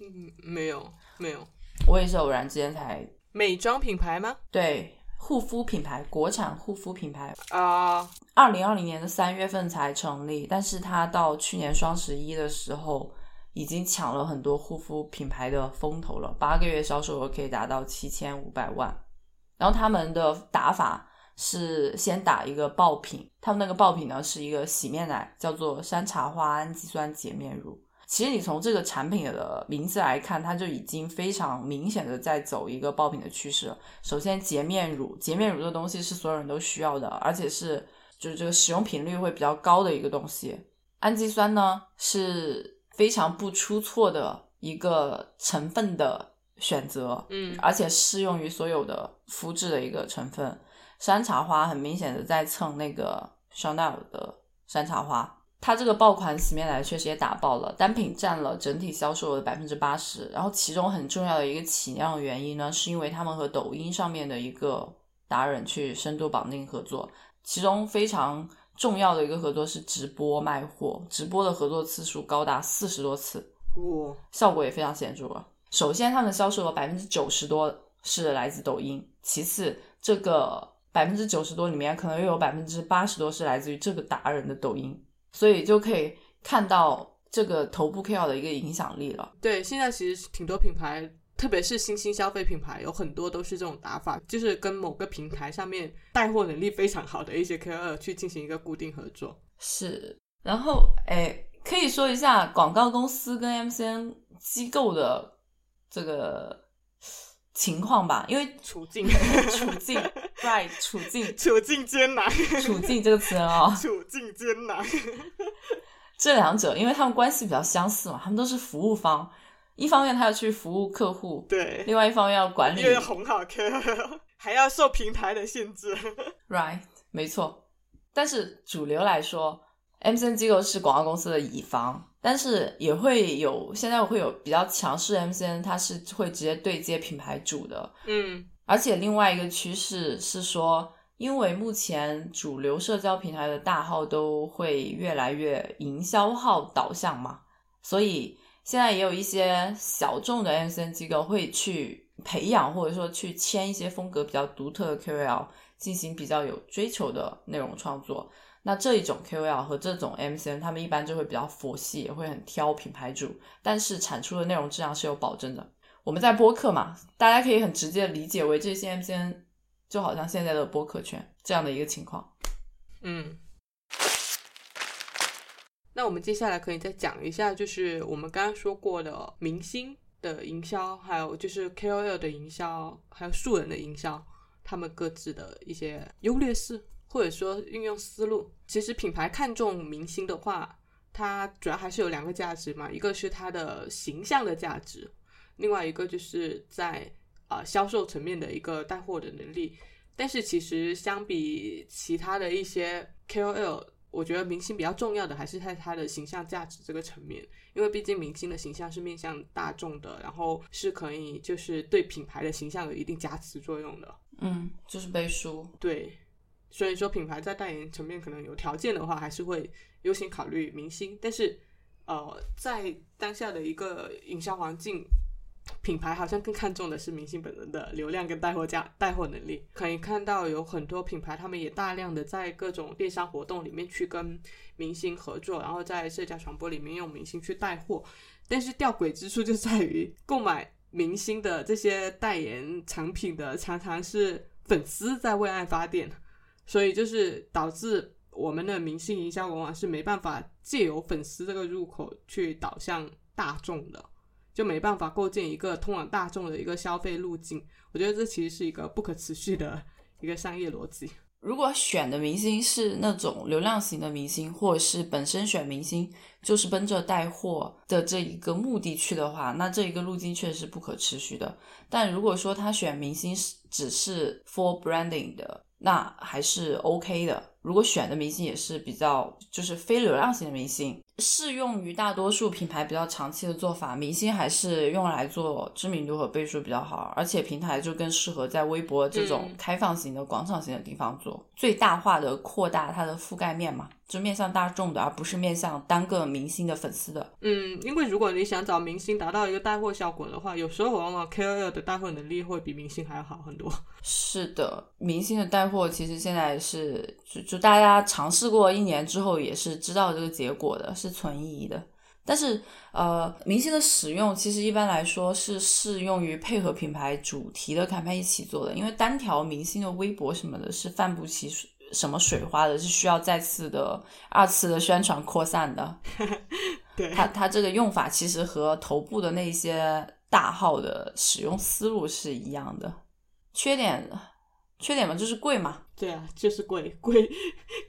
嗯，没有，没有。我也是偶然之间才。美妆品牌吗？对，护肤品牌，国产护肤品牌啊。二零二零年的三月份才成立，但是它到去年双十一的时候，已经抢了很多护肤品牌的风头了，八个月销售额可以达到七千五百万。然后他们的打法是先打一个爆品，他们那个爆品呢是一个洗面奶，叫做山茶花氨基酸洁面乳。其实你从这个产品的名字来看，它就已经非常明显的在走一个爆品的趋势。首先，洁面乳，洁面乳这东西是所有人都需要的，而且是就是这个使用频率会比较高的一个东西。氨基酸呢是非常不出错的一个成分的。选择，嗯，而且适用于所有的肤质的一个成分。山茶花很明显的在蹭那个 Chanel 的山茶花，它这个爆款洗面奶确实也打爆了，单品占了整体销售额的百分之八十。然后其中很重要的一个起量原因呢，是因为他们和抖音上面的一个达人去深度绑定合作，其中非常重要的一个合作是直播卖货，直播的合作次数高达四十多次，哇，效果也非常显著啊。首先，他们的销售额百分之九十多是来自抖音。其次，这个百分之九十多里面，可能又有百分之八十多是来自于这个达人的抖音。所以就可以看到这个头部 KOL 的一个影响力了。对，现在其实挺多品牌，特别是新兴消费品牌，有很多都是这种打法，就是跟某个平台上面带货能力非常好的一些 KOL 去进行一个固定合作。是，然后哎，可以说一下广告公司跟 MCN 机构的。这个情况吧，因为处境，处境，right，处境，处境艰难，处境这个词啊，处境艰难。这两者，因为他们关系比较相似嘛，他们都是服务方，一方面他要去服务客户，对，另外一方面要管理，又要哄好客，还要受平台的限制，right，没错。但是主流来说，MCN 机构是广告公司的乙方。但是也会有，现在会有比较强势 MCN，它是会直接对接品牌主的，嗯，而且另外一个趋势是说，因为目前主流社交平台的大号都会越来越营销号导向嘛，所以现在也有一些小众的 MCN 机构会去培养或者说去签一些风格比较独特的 KOL，进行比较有追求的内容创作。那这一种 KOL 和这种 MCN，他们一般就会比较佛系，也会很挑品牌主，但是产出的内容质量是有保证的。我们在播客嘛，大家可以很直接理解为这些 MCN 就好像现在的播客圈这样的一个情况。嗯，那我们接下来可以再讲一下，就是我们刚刚说过的明星的营销，还有就是 KOL 的营销，还有素人的营销，他们各自的一些优劣势，或者说运用思路。其实品牌看重明星的话，它主要还是有两个价值嘛，一个是它的形象的价值，另外一个就是在啊、销售层面的一个带货的能力。但是其实相比其他的一些 KOL，我觉得明星比较重要的还是在他的形象价值这个层面，因为毕竟明星的形象是面向大众的，然后是可以就是对品牌的形象有一定加持作用的。嗯，就是背书。对，所以说品牌在代言层面可能有条件的话，还是会优先考虑明星。但是，呃，在当下的一个营销环境，品牌好像更看重的是明星本人的流量跟带货价、带货能力。可以看到有很多品牌，他们也大量的在各种电商活动里面去跟明星合作，然后在社交传播里面用明星去带货。但是吊诡之处就在于，购买明星的这些代言产品的，常常是粉丝在为爱发电，所以就是导致我们的明星营销往往是没办法借由粉丝这个入口去导向大众的，就没办法构建一个通往大众的一个消费路径。我觉得这其实是一个不可持续的一个商业逻辑。如果选的明星是那种流量型的明星，或者是本身选明星就是奔着带货的这一个目的去的话，那这一个路径确实是不可持续的。但如果说他选明星是只是 for branding 的，那还是 OK 的。如果选的明星也是比较就是非流量型的明星，适用于大多数品牌比较长期的做法，明星还是用来做知名度和倍数比较好，而且平台就更适合在微博这种嗯开放型的广场型的地方做，最大化的扩大它的覆盖面嘛，就面向大众的，而不是面向单个明星的粉丝的。嗯，因为如果你想找明星达到一个带货效果的话，有时候往往 KOL 的带货能力会比明星还要好很多。是的，明星的带货其实现在是就就大家尝试过一年之后，也是知道这个结果的，是存疑的。但是呃，明星的使用其实一般来说是适用于配合品牌主题的 campaign 一起做的，因为单条明星的微博什么的是泛不起什么水花的，是需要再次的二次的宣传扩散的。对，它它这个用法其实和头部的那些大号的使用思路是一样的。缺点，缺点嘛就是贵嘛，对啊，就是贵贵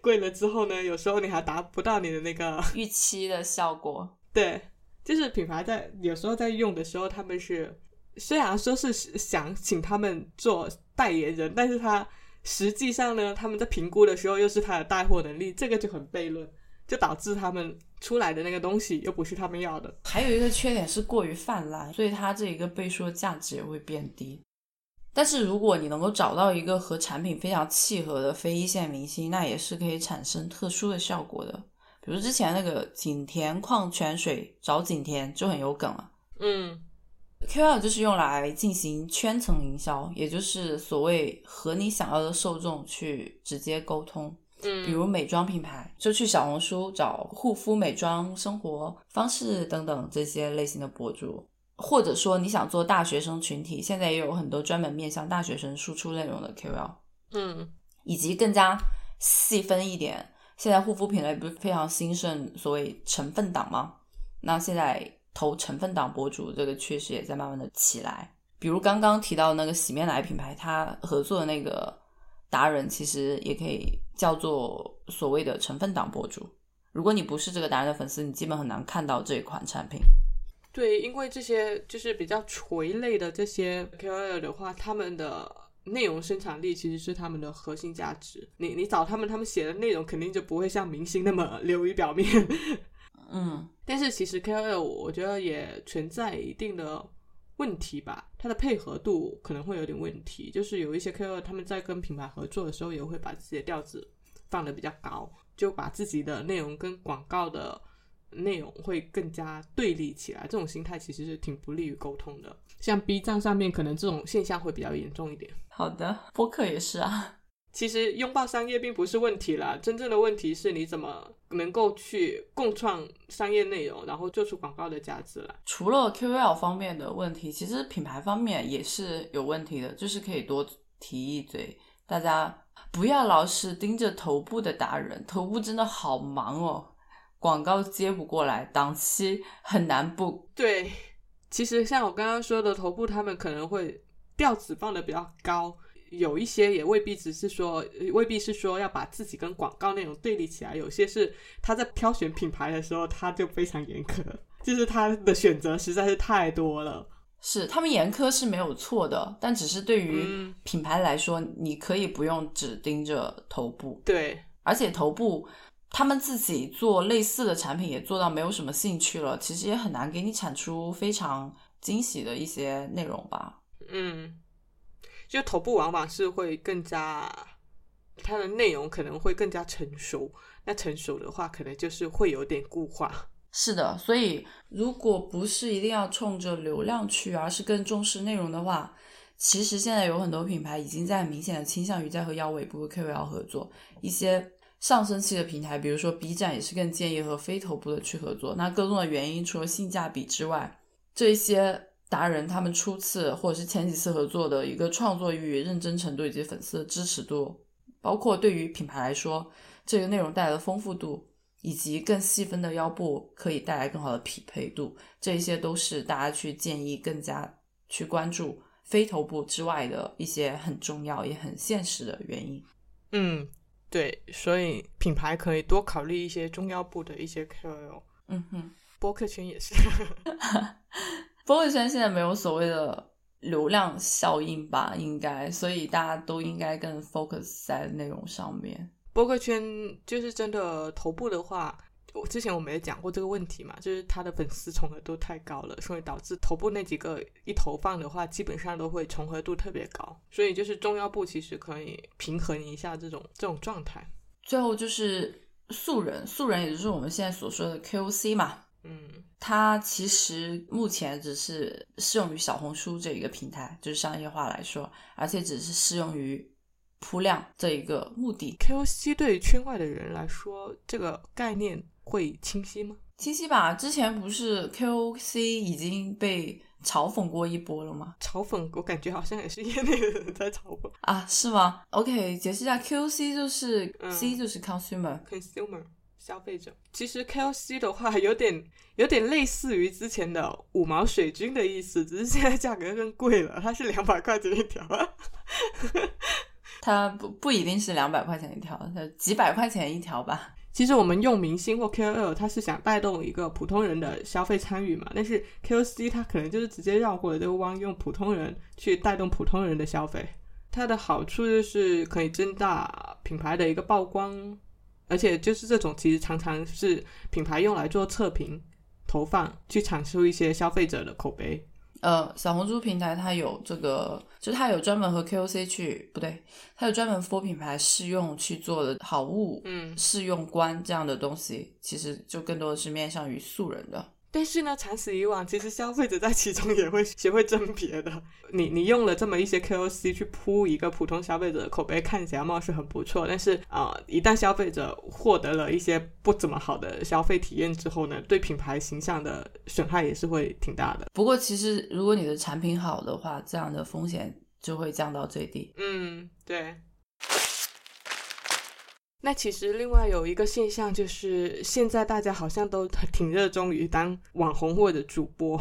贵了之后呢，有时候你还达不到你的那个 预期的效果。对，就是品牌在有时候在用的时候，他们是虽然说是想请他们做代言人，但是他实际上呢，他们在评估的时候又是他的带货能力，这个就很悖论，就导致他们出来的那个东西又不是他们要的。还有一个缺点是过于泛滥，所以它这一个倍数的价值也会变低。但是如果你能够找到一个和产品非常契合的非一线明星，那也是可以产生特殊的效果的。比如之前那个景田矿泉水找景田就很有梗了。嗯 KOL 就是用来进行圈层营销，也就是所谓和你想要的受众去直接沟通。嗯，比如美妆品牌，就去小红书找护肤、美妆、生活方式等等这些类型的博主，或者说你想做大学生群体，现在也有很多专门面向大学生输出内容的 KOL，嗯以及更加细分一点，现在护肤品类不是非常兴盛，所谓成分党吗？那现在投成分党博主这个确实也在慢慢的起来。比如刚刚提到那个洗面奶品牌，它合作的那个达人，其实也可以叫做所谓的成分党博主。如果你不是这个达人的粉丝，你基本很难看到这一款产品。对，因为这些就是比较垂类的这些 KOL 的话，他们的内容生产力其实是他们的核心价值。你你找他们，他们写的内容肯定就不会像明星那么流于表面。嗯，但是其实 KOL 我觉得也存在一定的问题吧，它的配合度可能会有点问题。就是有一些 KOL 他们在跟品牌合作的时候，也会把自己的调子放的比较高，就把自己的内容跟广告的内容会更加对立起来，这种心态其实是挺不利于沟通的。像 B 站上面可能这种现象会比较严重一点。好的，播客也是啊。其实拥抱商业并不是问题啦，真正的问题是你怎么能够去共创商业内容，然后做出广告的价值来。除了 QL 方面的问题，其实品牌方面也是有问题的，就是可以多提一嘴，大家不要老是盯着头部的达人，头部真的好忙哦，广告接不过来，档期很难不。对，其实像我刚刚说的，头部他们可能会调子放的比较高。有一些也未必只是说，未必是说要把自己跟广告内容对立起来。有些是他在挑选品牌的时候，他就非常严苛，就是他的选择实在是太多了。是他们严苛是没有错的，但只是对于品牌来说，你可以不用只盯着头部。对，而且头部他们自己做类似的产品也做到没有什么兴趣了，其实也很难给你产出非常惊喜的一些内容吧。嗯。就头部往往是会更加，它的内容可能会更加成熟。那成熟的话，可能就是会有点固化。是的，所以如果不是一定要冲着流量去，而是更重视内容的话，其实现在有很多品牌已经在明显的倾向于在和腰尾部 KOL 合作。一些上升期的平台，比如说 B 站，也是更建议和非头部的去合作。那更多的原因，除了性价比之外，这些。达人他们初次或者是前几次合作的一个创作欲、认真程度以及粉丝的支持度，包括对于品牌来说，这个内容带来的丰富度，以及更细分的腰部可以带来更好的匹配度，这些都是大家去建议更加去关注非头部之外的一些很重要也很现实的原因。嗯，对，所以品牌可以多考虑一些中腰部的一些 KOL。嗯哼，播客圈也是。播客圈现在没有所谓的流量效应吧，应该，所以大家都应该更 focus 在内容上面。播客圈就是真的头部的话，我之前我们也讲过这个问题嘛，就是他的粉丝重合度太高了，所以导致头部那几个一投放的话，基本上都会重合度特别高。所以就是中腰部其实可以平衡一下这种这种状态。最后就是素人，素人也就是我们现在所说的 KOC 嘛。嗯，它其实目前只是适用于小红书这一个平台，就是商业化来说，而且只是适用于铺量这一个目的。KOC 对圈外的人来说，这个概念会清晰吗？清晰吧。之前不是 KOC 已经被嘲讽过一波了吗？嘲讽，我感觉好像也是业内的人在嘲讽啊？是吗？OK，解释一下，KOC 就是 C 就是 consumer，consumer。消费者其实 KOC 的话有点有点类似于之前的五毛水军的意思，只是现在价格更贵了，它是两百块钱一条。它不不一定是两百块钱一条，它几百块钱一条吧。其实我们用明星或 KOL，它是想带动一个普通人的消费参与嘛，但是 KOC 它可能就是直接绕过了这个弯，用普通人去带动普通人的消费。它的好处就是可以增大品牌的一个曝光。而且就是这种，其实常常是品牌用来做测评、投放，去产出一些消费者的口碑。呃，小红书平台它有这个，就它有专门和 KOC 去，不对，它有专门 for 品牌试用去做的好物，嗯，试用官这样的东西，其实就更多的是面向于素人的。但是呢，长此以往，其实消费者在其中也会学会甄别的。你你用了这么一些 KOC 去铺一个普通消费者的口碑，看起来貌似很不错。但是啊，一旦消费者获得了一些不怎么好的消费体验之后呢，对品牌形象的损害也是会挺大的。不过，其实如果你的产品好的话，这样的风险就会降到最低。嗯，对。那其实另外有一个现象，就是现在大家好像都挺热衷于当网红或者主播。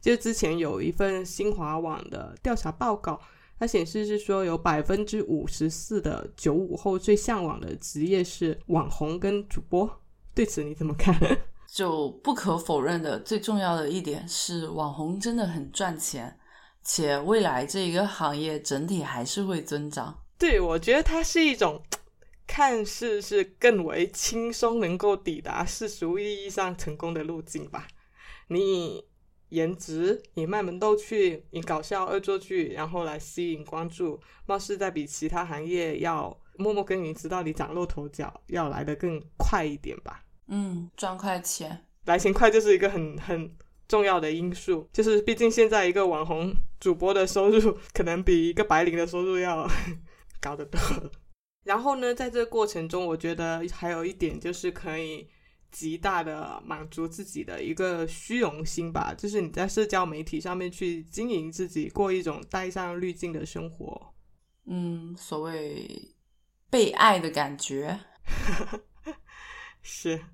就之前有一份新华网的调查报告，它显示是说有百分之五十四的九五后最向往的职业是网红跟主播。对此你怎么看？就不可否认的，最重要的一点是网红真的很赚钱，且未来这一个行业整体还是会增长。对，我觉得它是一种。看似是更为轻松，能够抵达世俗意义上成功的路径吧。你颜值，你卖萌逗趣，你搞笑恶作剧，然后来吸引关注，貌似在比其他行业要默默耕耘，直到你崭露头角，要来的更快一点吧。嗯，赚快钱。来钱快就是一个很很重要的因素，就是毕竟现在一个网红主播的收入可能比一个白领的收入要 高得多。然后呢，在这个过程中，我觉得还有一点就是可以极大的满足自己的一个虚荣心吧，就是你在社交媒体上面去经营自己，过一种带上滤镜的生活。嗯，所谓被爱的感觉。是，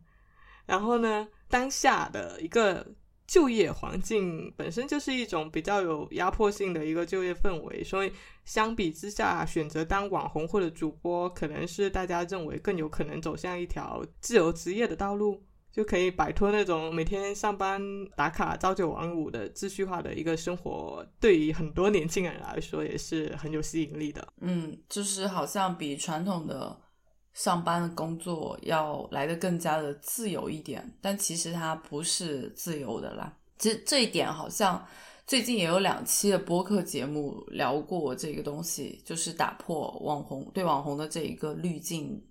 然后呢，当下的一个就业环境本身就是一种比较有压迫性的一个就业氛围，所以相比之下，选择当网红或者主播，可能是大家认为更有可能走向一条自由职业的道路，就可以摆脱那种每天上班打卡、朝九晚五的秩序化的一个生活，对于很多年轻人来说也是很有吸引力的。嗯，就是好像比传统的。上班的工作要来的更加的自由一点，但其实它不是自由的啦。其实这一点好像最近也有两期的播客节目聊过这个东西，就是打破网红对网红的这一个滤镜。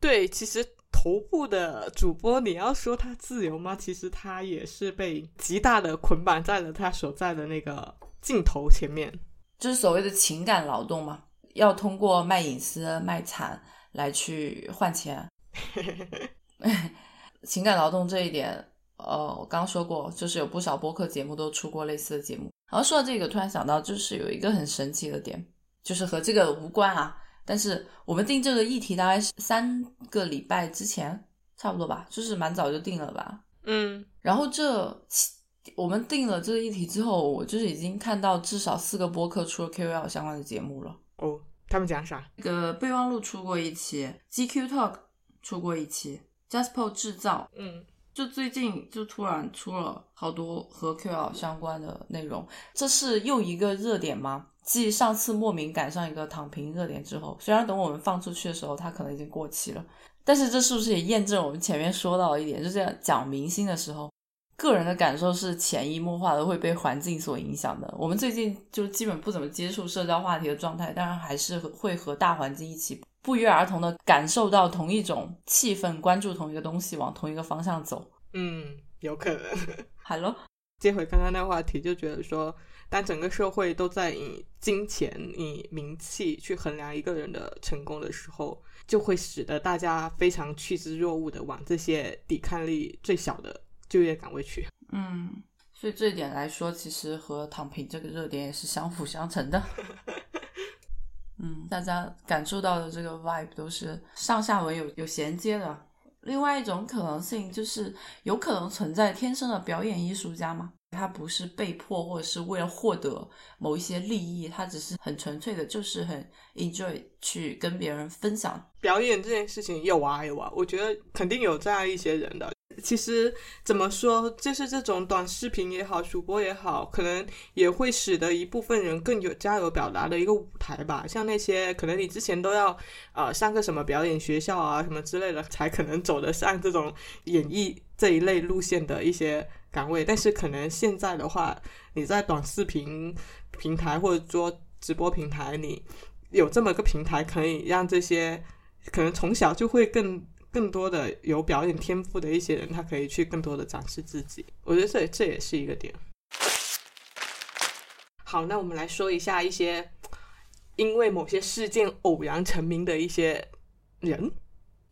对，其实头部的主播，你要说他自由吗？其实他也是被极大的捆绑在了他所在的那个镜头前面，就是所谓的情感劳动嘛，要通过卖隐私、卖惨。来去换钱，情感劳动这一点，呃，我刚刚说过，就是有不少播客节目都出过类似的节目。然后说到这个，突然想到，就是有一个很神奇的点，就是和这个无关啊。但是我们定这个议题大概是三个礼拜之前，差不多吧，就是蛮早就定了吧。嗯。然后这我们定了这个议题之后，我就是已经看到至少四个播客出了 KOL 相关的节目了。哦。他们讲啥？那个备忘录出过一期，GQ Talk 出过一期，Jasper 制造，嗯，就最近就突然出了好多和 QL 相关的内容，这是又一个热点吗？继上次莫名赶上一个躺平热点之后，虽然等我们放出去的时候，它可能已经过期了，但是这是不是也验证我们前面说到的一点，就是讲明星的时候？个人的感受是潜移默化的会被环境所影响的。我们最近就基本不怎么接触社交话题的状态，当然还是会和大环境一起不约而同的感受到同一种气氛，关注同一个东西，往同一个方向走。嗯，有可能。Hello，接回刚刚那话题，就觉得说，当整个社会都在以金钱、以名气去衡量一个人的成功的时候，就会使得大家非常趋之若鹜的往这些抵抗力最小的。就业岗位去，嗯，所以这一点来说，其实和躺平这个热点也是相辅相成的。嗯，大家感受到的这个 vibe 都是上下文有有衔接的。另外一种可能性就是，有可能存在天生的表演艺术家吗？他不是被迫或者是为了获得某一些利益，他只是很纯粹的，就是很 enjoy 去跟别人分享表演这件事情。有啊有啊，我觉得肯定有这样一些人的。其实怎么说，就是这种短视频也好，主播也好，可能也会使得一部分人更有加油表达的一个舞台吧。像那些可能你之前都要呃上个什么表演学校啊什么之类的，才可能走得上这种演艺这一类路线的一些岗位。但是可能现在的话，你在短视频平台或者说直播平台，你有这么个平台，可以让这些可能从小就会更。更多的有表演天赋的一些人，他可以去更多的展示自己。我觉得这这也是一个点。好，那我们来说一下一些因为某些事件偶然成名的一些人，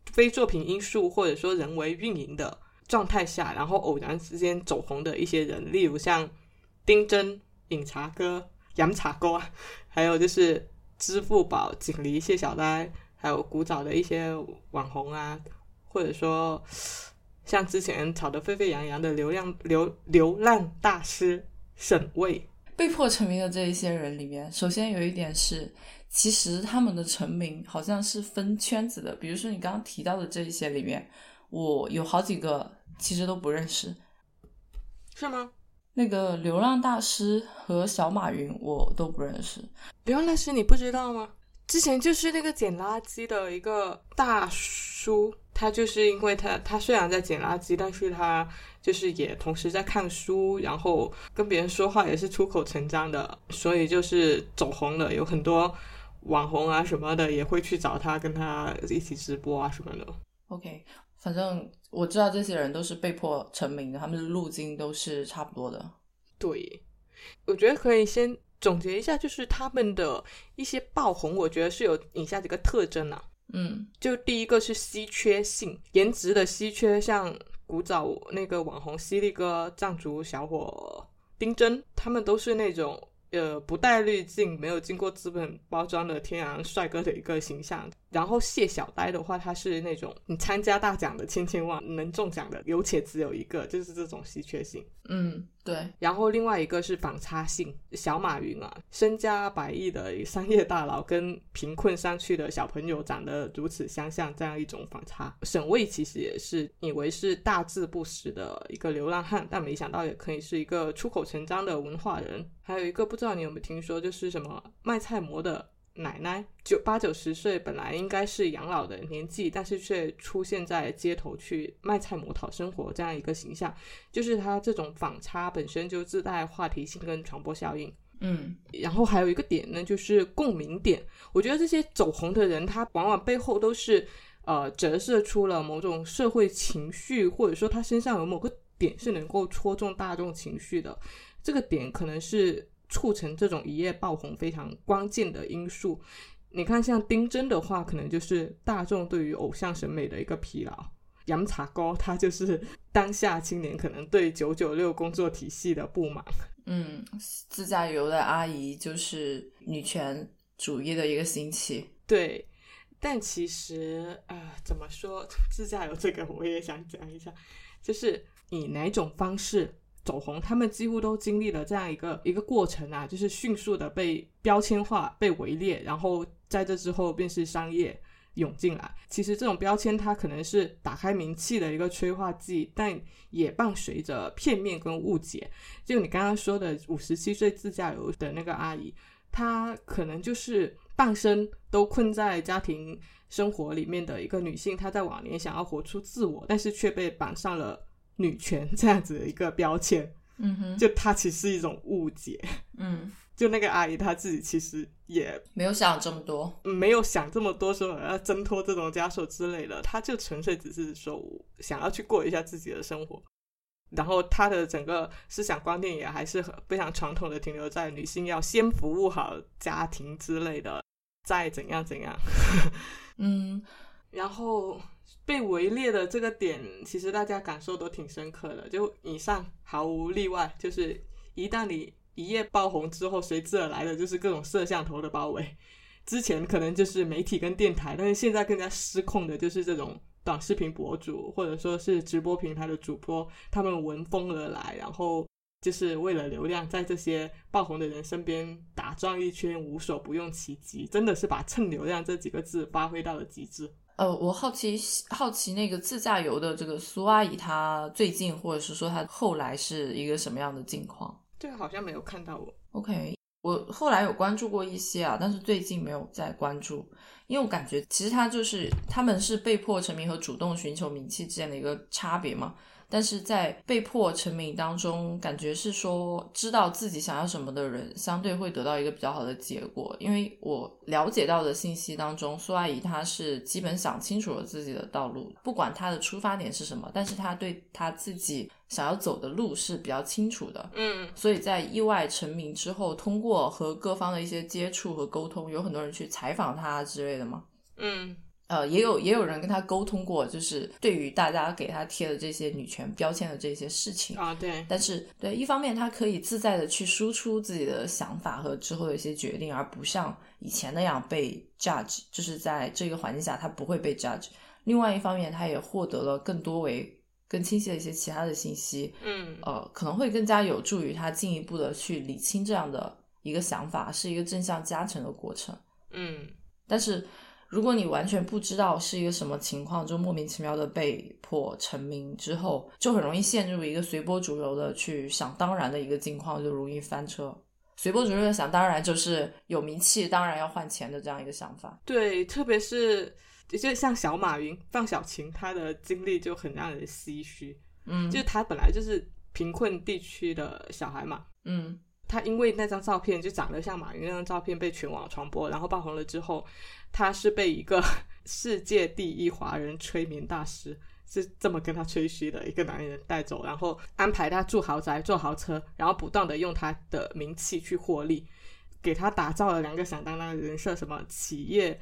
非作品因素或者说人为运营的状态下，然后偶然之间走红的一些人，例如像丁真、饮茶哥、杨茶哥，还有就是支付宝、锦鲤、谢小呆。还有古早的一些网红啊，或者说像之前吵得沸沸扬扬的流量流流浪大师沈巍，被迫成名的这一些人里面，首先有一点是，其实他们的成名好像是分圈子的。比如说你刚刚提到的这一些里面，我有好几个其实都不认识，是吗？那个流浪大师和小马云我都不认识，流浪大师你不知道吗？之前就是那个捡垃圾的一个大叔，他就是因为他他虽然在捡垃圾，但是他就是也同时在看书，然后跟别人说话也是出口成章的，所以就是走红了。有很多网红啊什么的也会去找他，跟他一起直播啊什么的。OK，反正我知道这些人都是被迫成名的，他们的路径都是差不多的。对，我觉得可以先总结一下，就是他们的一些爆红，我觉得是有以下几个特征啊。嗯就第一个是稀缺性，颜值的稀缺，像古早那个网红犀利哥、藏族小伙丁真，他们都是那种呃不带滤镜、没有经过资本包装的天然帅哥的一个形象。然后谢小呆的话，他是那种你参加大奖的千千万，能中奖的有且只有一个，就是这种稀缺性。嗯，对，然后另外一个是反差性，小马云啊，身家百亿的商业大佬跟贫困山区的小朋友长得如此相像，这样一种反差。沈巍其实也是以为是大字不识的一个流浪汉，但没想到也可以是一个出口成章的文化人。还有一个不知道你有没有听说，就是什么卖菜馍的。奶奶九八九十岁，本来应该是养老的年纪，但是却出现在街头去卖菜馍讨生活，这样一个形象，就是他这种反差本身就自带话题性跟传播效应。嗯然后还有一个点呢，就是共鸣点。我觉得这些走红的人，他往往背后都是呃折射出了某种社会情绪，或者说他身上有某个点是能够戳中大众情绪的。这个点可能是促成这种一夜爆红非常关键的因素。你看，像丁真的话，可能就是大众对于偶像审美的一个疲劳。杨茶高他就是当下青年可能对九九六工作体系的不满。嗯，自驾游的阿姨就是女权主义的一个兴起。对，但其实啊、呃怎么说 自驾游这个我也想讲一下，就是以哪种方式走红，他们几乎都经历了这样一个一个过程啊，就是迅速的被标签化、被围猎，然后在这之后便是商业。涌进来，其实这种标签它可能是打开名气的一个催化剂，但也伴随着片面跟误解。就你刚刚说的五十七岁自驾游的那个阿姨，她可能就是半生都困在家庭生活里面的一个女性，她在往年想要活出自我，但是却被绑上了女权这样子的一个标签，嗯哼，就它其实是一种误解。嗯，就那个阿姨她自己其实也没有想这么多。没有想这么多，说我要挣脱这种枷锁之类的，她就纯粹只是说想要去过一下自己的生活。然后她的整个思想观念也还是很非常传统的，停留在女性要先服务好家庭之类的，再怎样怎样。嗯然后被围猎的这个点，其实大家感受都挺深刻的。就以上毫无例外，就是一旦你一夜爆红之后，随之而来的就是各种摄像头的包围。之前可能就是媒体跟电台，但是现在更加失控的就是这种短视频博主或者说是直播平台的主播，他们闻风而来，然后就是为了流量，在这些爆红的人身边打转一圈，无所不用其极，真的是把蹭流量这几个字发挥到了极致。呃，我好奇好奇那个自驾游的这个苏阿姨，她最近或者是说她后来是一个什么样的境况这个好像没有看到我。？OK，我后来有关注过一些啊，但是最近没有再关注，因为我感觉其实他就是他们是被迫成名和主动寻求名气之间的一个差别嘛。但是在被迫成名当中，感觉是说知道自己想要什么的人，相对会得到一个比较好的结果。因为我了解到的信息当中，苏阿姨她是基本想清楚了自己的道路，不管她的出发点是什么，但是她对她自己想要走的路是比较清楚的。嗯所以在意外成名之后，通过和各方的一些接触和沟通，有很多人去采访她之类的嘛。嗯呃，也有也有人跟他沟通过，就是对于大家给他贴的这些女权标签的这些事情。啊，对，但是，对一方面，他可以自在的去输出自己的想法和之后的一些决定，而不像以前那样被 judge，就是在这个环境下他不会被 judge。另外一方面，他也获得了更多为更清晰的一些其他的信息，嗯呃，可能会更加有助于他进一步的去理清这样的一个想法，是一个正向加成的过程。嗯但是，如果你完全不知道是一个什么情况，就莫名其妙的被迫成名之后，就很容易陷入一个随波逐流的去想当然的一个境况，就容易翻车。随波逐流的想当然就是有名气，当然要换钱的这样一个想法。对，特别是就像小马云、范小勤，他的经历就很让人唏嘘。嗯，就是他本来就是贫困地区的小孩嘛，嗯他因为那张照片就长得像马云那张照片被全网传播，然后爆红了之后，他是被一个 世界第一华人催眠大师是这么跟他吹嘘的一个男人带走，然后安排他住豪宅、坐豪车，然后不断的用他的名气去获利，给他打造了两个响当当的人设，什么企业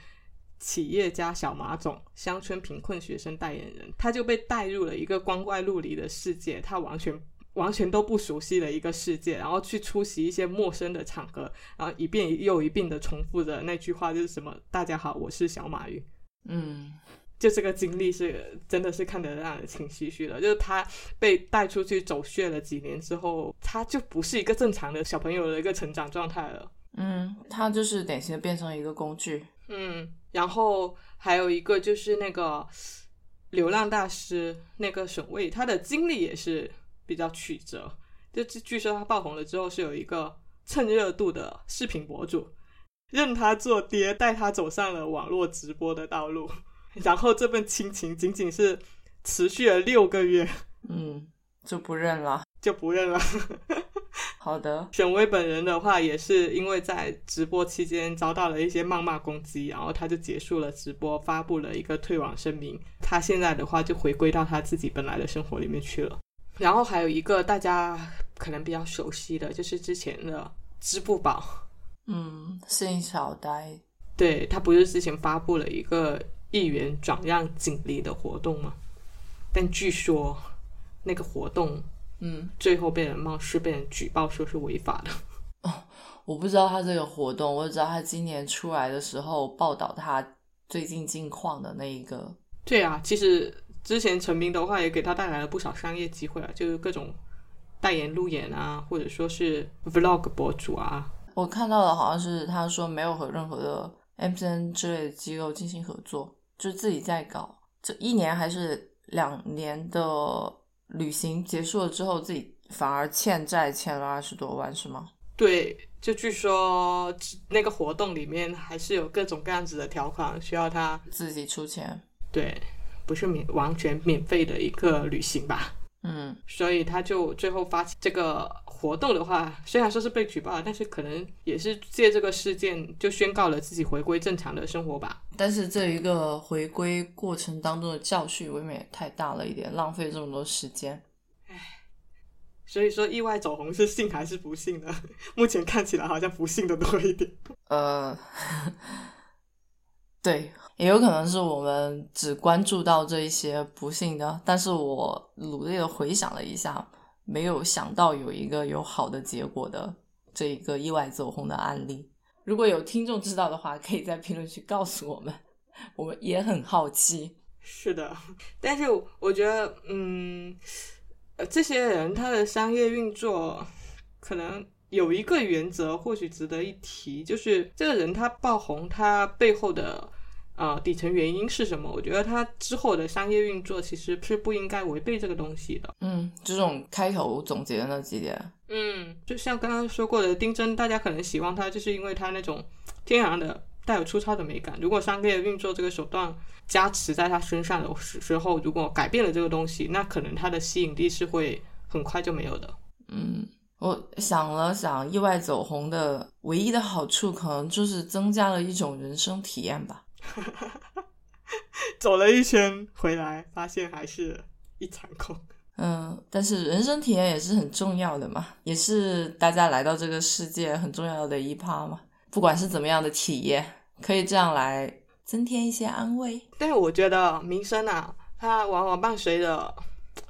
企业家小马总、乡村贫困学生代言人，他就被带入了一个光怪陆离的世界，他完全。完全都不熟悉的一个世界，然后去出席一些陌生的场合，然后一遍又一遍的重复着那句话，就是什么“大家好，我是小马云”。嗯，就这个经历是真的是看得让人挺唏嘘的。就是他被带出去走穴了几年之后，他就不是一个正常的小朋友的一个成长状态了。嗯，他就是典型的变成一个工具。嗯，然后还有一个就是那个流浪大师那个沈巍，他的经历也是。比较曲折，就据说他爆红了之后，是有一个蹭热度的视频博主，认他做爹，带他走上了网络直播的道路。然后这份亲情仅仅是持续了六个月，嗯，就不认了，就不认了。好的，沈巍本人的话，也是因为在直播期间遭到了一些谩骂攻击，然后他就结束了直播，发布了一个退网声明。他现在的话，就回归到他自己本来的生活里面去了。然后还有一个大家可能比较熟悉的就是之前的支付宝，嗯，信小呆，对他不是之前发布了一个一元转让锦鲤的活动吗？但据说那个活动，嗯，最后被人冒失被人举报说是违法的。哦，我不知道他这个活动，我只知道他今年出来的时候报道他最近近况的那一个。对啊，其实。之前成名的话，也给他带来了不少商业机会啊，就是各种代言路演啊，或者说是 vlog 博主啊。我看到的好像是他说没有和任何的 MCN 之类的机构进行合作，就自己在搞。这一年还是两年的旅行结束了之后，自己反而欠债欠了二十多万，是吗？对，就据说那个活动里面还是有各种各样子的条款，需要他自己出钱。对。不是免完全免费的一个旅行吧？嗯，所以他就最后发起这个活动的话，虽然说是被举报了，但是可能也是借这个事件就宣告了自己回归正常的生活吧。但是这一个回归过程当中的教训未免也太大了一点，浪费这么多时间。唉，所以说意外走红是幸还是不幸呢？目前看起来好像不幸的多一点。呃，对。也有可能是我们只关注到这一些不幸的，但是我努力的回想了一下，没有想到有一个有好的结果的这一个意外走红的案例。如果有听众知道的话，可以在评论区告诉我们，我们也很好奇。是的，但是我觉得，嗯，这些人他的商业运作可能有一个原则，或许值得一提，就是这个人他爆红，他背后的。呃，底层原因是什么？我觉得他之后的商业运作其实是不应该违背这个东西的。嗯，这种开头总结的那几点，嗯，就像刚刚说过的，丁真，大家可能喜欢他，就是因为他那种天然的带有粗糙的美感。如果商业运作这个手段加持在他身上的时候，如果改变了这个东西，那可能他的吸引力是会很快就没有的。嗯，我想了想，意外走红的唯一的好处，可能就是增加了一种人生体验吧。走了一圈回来，发现还是一场空。嗯，但是人生体验也是很重要的嘛，也是大家来到这个世界很重要的一趴嘛。不管是怎么样的体验，可以这样来增添一些安慰。但是我觉得名声啊，它往往伴随着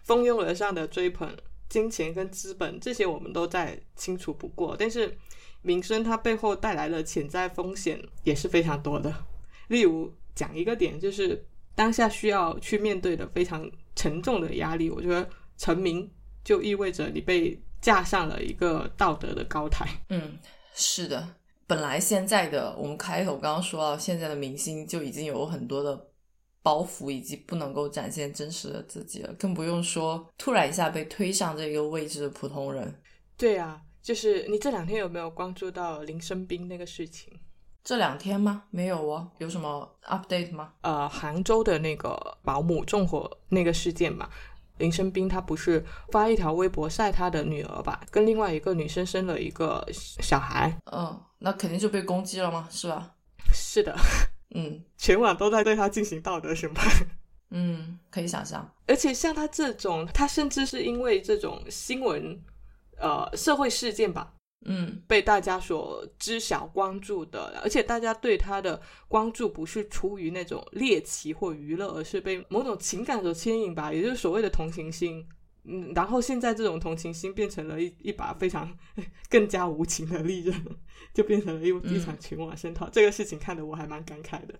蜂拥而上的追捧、金钱跟资本，这些我们都再清楚不过。但是名声它背后带来的潜在风险也是非常多的。例如讲一个点，就是当下需要去面对的非常沉重的压力。我觉得成名就意味着你被架上了一个道德的高台。嗯，是的。本来现在的我们开头刚刚说到，现在的明星就已经有很多的包袱，以及不能够展现真实的自己了，更不用说突然一下被推上这个位置的普通人。对啊，就是你这两天有没有关注到林生斌那个事情？这两天吗？没有哦，有什么 update 吗？呃，杭州的那个保姆纵火那个事件嘛，林生斌他不是发一条微博晒他的女儿吧，跟另外一个女生生了一个小孩。嗯，那肯定就被攻击了吗？是吧？是的，嗯，全网都在对他进行道德审判。嗯，可以想象。而且像他这种，他甚至是因为这种新闻，呃，社会事件吧，嗯被大家所知晓关注的，而且大家对他的关注不是出于那种猎奇或娱乐，而是被某种情感所牵引吧，也就是所谓的同情心。嗯，然后现在这种同情心变成了一一把非常更加无情的利刃，就变成了一一场群网声讨。这个事情看得我还蛮感慨的，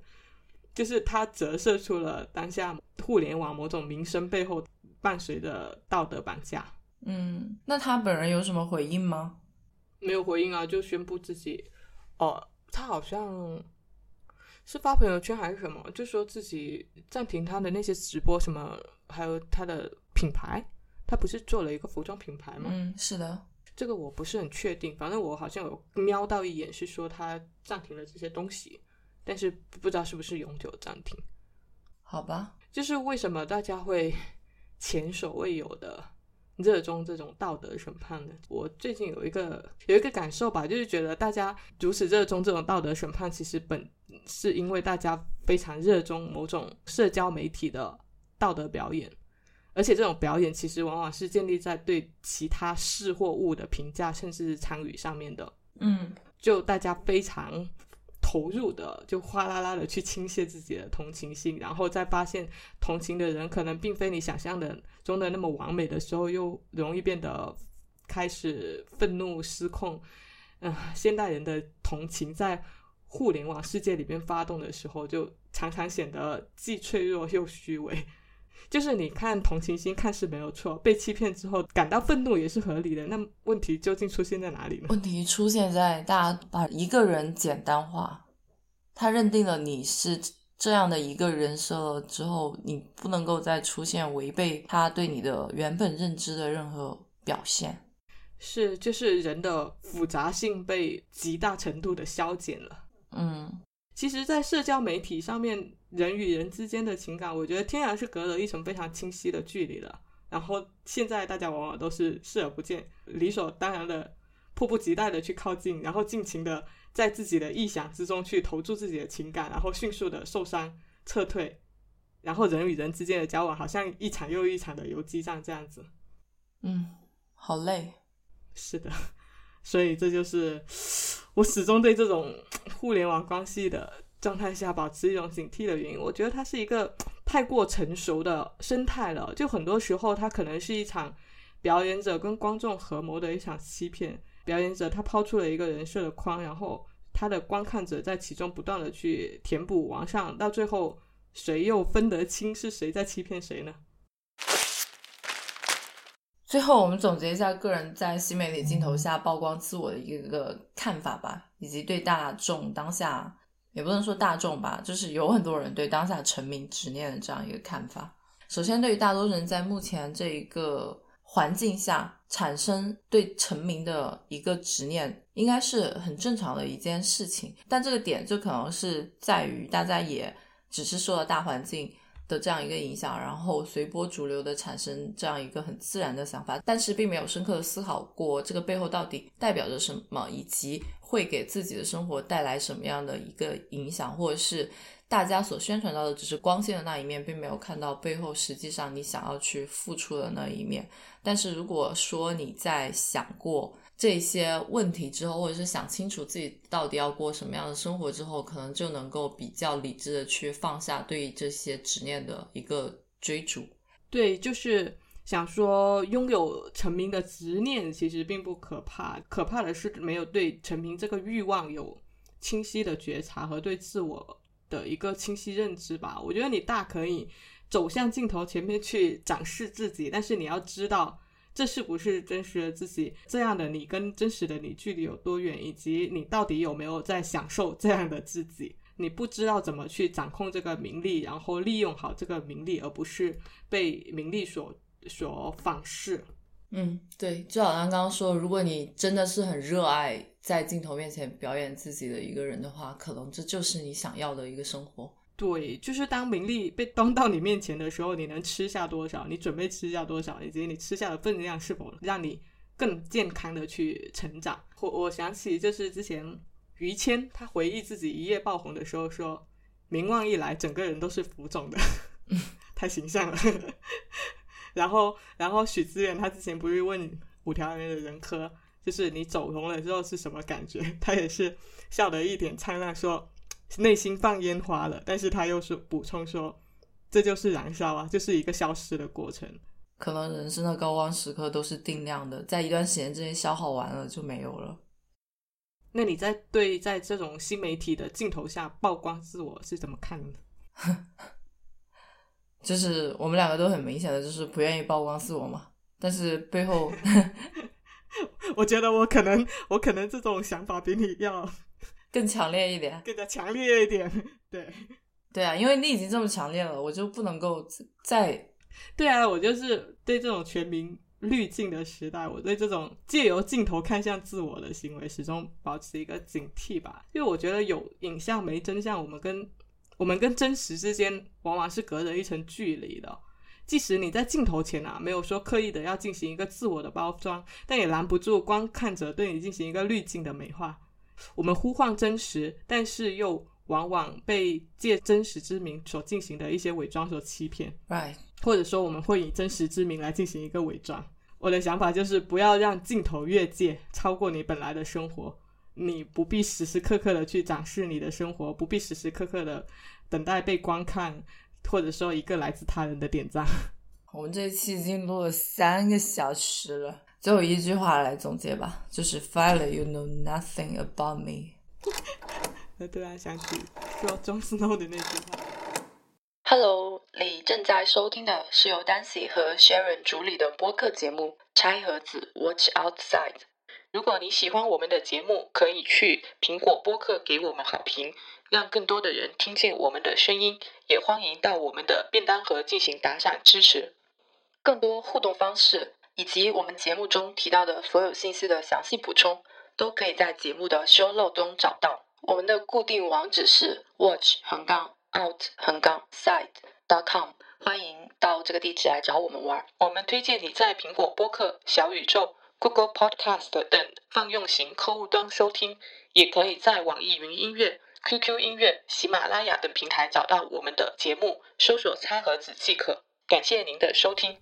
就是它折射出了当下互联网某种名声背后伴随的道德绑架。嗯，那他本人有什么回应吗？没有回应啊，就宣布自己，哦，他好像是发朋友圈还是什么，就说自己暂停他的那些直播什么，还有他的品牌，他不是做了一个服装品牌吗？嗯，是的。这个我不是很确定，反正我好像有瞄到一眼，是说他暂停了这些东西，但是不知道是不是永久暂停。好吧，就是为什么大家会前所未有的热衷这种道德审判的？我最近有一个有一个感受吧，就是觉得大家如此热衷这种道德审判，其实本是因为大家非常热衷某种社交媒体的道德表演，而且这种表演其实往往是建立在对其他事或物的评价，甚至是参与上面的。嗯就大家非常投入的，就哗啦啦的去倾泻自己的同情心，然后再发现同情的人可能并非你想象的中的那么完美的时候，又容易变得开始愤怒失控。嗯、现代人的同情在互联网世界里边发动的时候，就常常显得既脆弱又虚伪。就是你看同情心看似没有错，被欺骗之后感到愤怒也是合理的。那问题究竟出现在哪里呢？问题出现在大家把一个人简单化，他认定了你是这样的一个人设了之后，你不能够再出现违背他对你的原本认知的任何表现。是，就是人的复杂性被极大程度的消减了。嗯其实，在社交媒体上面，人与人之间的情感，我觉得天然是隔了一层非常清晰的距离了。然后现在大家往往都是视而不见，理所当然的、迫不及待的去靠近，然后尽情的在自己的臆想之中去投注自己的情感，然后迅速的受伤撤退，然后人与人之间的交往好像一场又一场的游击战这样子。嗯，好累。是的，所以这就是我始终对这种互联网关系的状态下保持一种警惕的原因。我觉得它是一个太过成熟的生态了，就很多时候它可能是一场表演者跟观众合谋的一场欺骗。表演者他抛出了一个人设的框，然后他的观看者在其中不断的去填补完善，到最后谁又分得清是谁在欺骗谁呢？最后，我们总结一下个人在新媒体镜头下曝光自我的一个看法吧，以及对大众当下，也不能说大众吧，就是有很多人对当下成名执念的这样一个看法。首先，对于大多人在目前这一个环境下产生对成名的一个执念，应该是很正常的一件事情。但这个点就可能是在于大家也只是受了大环境的这样一个影响，然后随波逐流的产生这样一个很自然的想法，但是并没有深刻的思考过这个背后到底代表着什么，以及会给自己的生活带来什么样的一个影响，或者是大家所宣传到的只是光鲜的那一面，并没有看到背后实际上你想要去付出的那一面。但是如果说你在想过这些问题之后，或者是想清楚自己到底要过什么样的生活之后，可能就能够比较理智的去放下对这些执念的一个追逐。对，就是想说，拥有成名的执念其实并不可怕，可怕的是没有对成名这个欲望有清晰的觉察和对自我的一个清晰认知吧。我觉得你大可以走向镜头前面去展示自己，但是你要知道。这是不是真实的自己？这样的你跟真实的你距离有多远？以及你到底有没有在享受这样的自己？你不知道怎么去掌控这个名利，然后利用好这个名利，而不是被名利所所反噬。嗯，对，就好像刚刚说，如果你真的是很热爱在镜头面前表演自己的一个人的话，可能这就是你想要的一个生活。对，就是当名利被端到你面前的时候，你能吃下多少？你准备吃下多少？以及你吃下的分量是否让你更健康的去成长？我我想起就是之前于谦他回忆自己一夜爆红的时候说，名望一来，整个人都是浮肿的。太形象了。然后，然后许知远他之前不是问五条人的人科，就是你走红了之后是什么感觉？他也是笑得一脸灿烂，说内心放烟花了，但是他又是补充说，这就是燃烧啊，就是一个消失的过程。可能人生的高光时刻都是定量的，在一段时间之内消耗完了就没有了。那你在对在这种新媒体的镜头下曝光自我是怎么看的？就是我们两个都很明显的就是不愿意曝光自我嘛，但是背后，我觉得我可能我可能这种想法比你要 更强烈一点，更加强烈一点。对，对啊，因为你已经这么强烈了，我就不能够再。对啊，我就是对这种全民滤镜的时代，我对这种借由镜头看向自我的行为，始终保持一个警惕吧。因为我觉得有影像没真相，我们跟我们跟真实之间往往是隔着一层距离的。即使你在镜头前啊，没有说刻意的要进行一个自我的包装，但也拦不住光看着对你进行一个滤镜的美化。我们呼唤真实，但是又往往被借真实之名所进行的一些伪装所欺骗。Right。或者说，我们会以真实之名来进行一个伪装。我的想法就是，不要让镜头越界，超过你本来的生活。你不必时时刻刻的去展示你的生活，不必时时刻刻的等待被观看，或者说一个来自他人的点赞。我们这一期已经录了三个小时了，最后一句话来总结吧，就是 “Finally, you know nothing about me。”我突然想起说 Jon Snow 的那句话。Hello，你正在收听的是由 Dancy 和 Sharon 主理的播客节目《拆盒子 Watch Outside》。如果你喜欢我们的节目，可以去苹果播客给我们好评，让更多的人听见我们的声音。也欢迎到我们的便当盒进行打赏支持。更多互动方式以及我们节目中提到的所有信息的详细补充，都可以在节目的 show note 中找到。我们的固定网址是 watch 横杠 out 横杠 side.com，欢迎到这个地址来找我们玩。我们推荐你在苹果播客、小宇宙、Google Podcast 等泛用型客户端收听，也可以在网易云音乐、QQ 音乐、喜马拉雅等平台找到我们的节目，搜索“餐盒子”即可。感谢您的收听。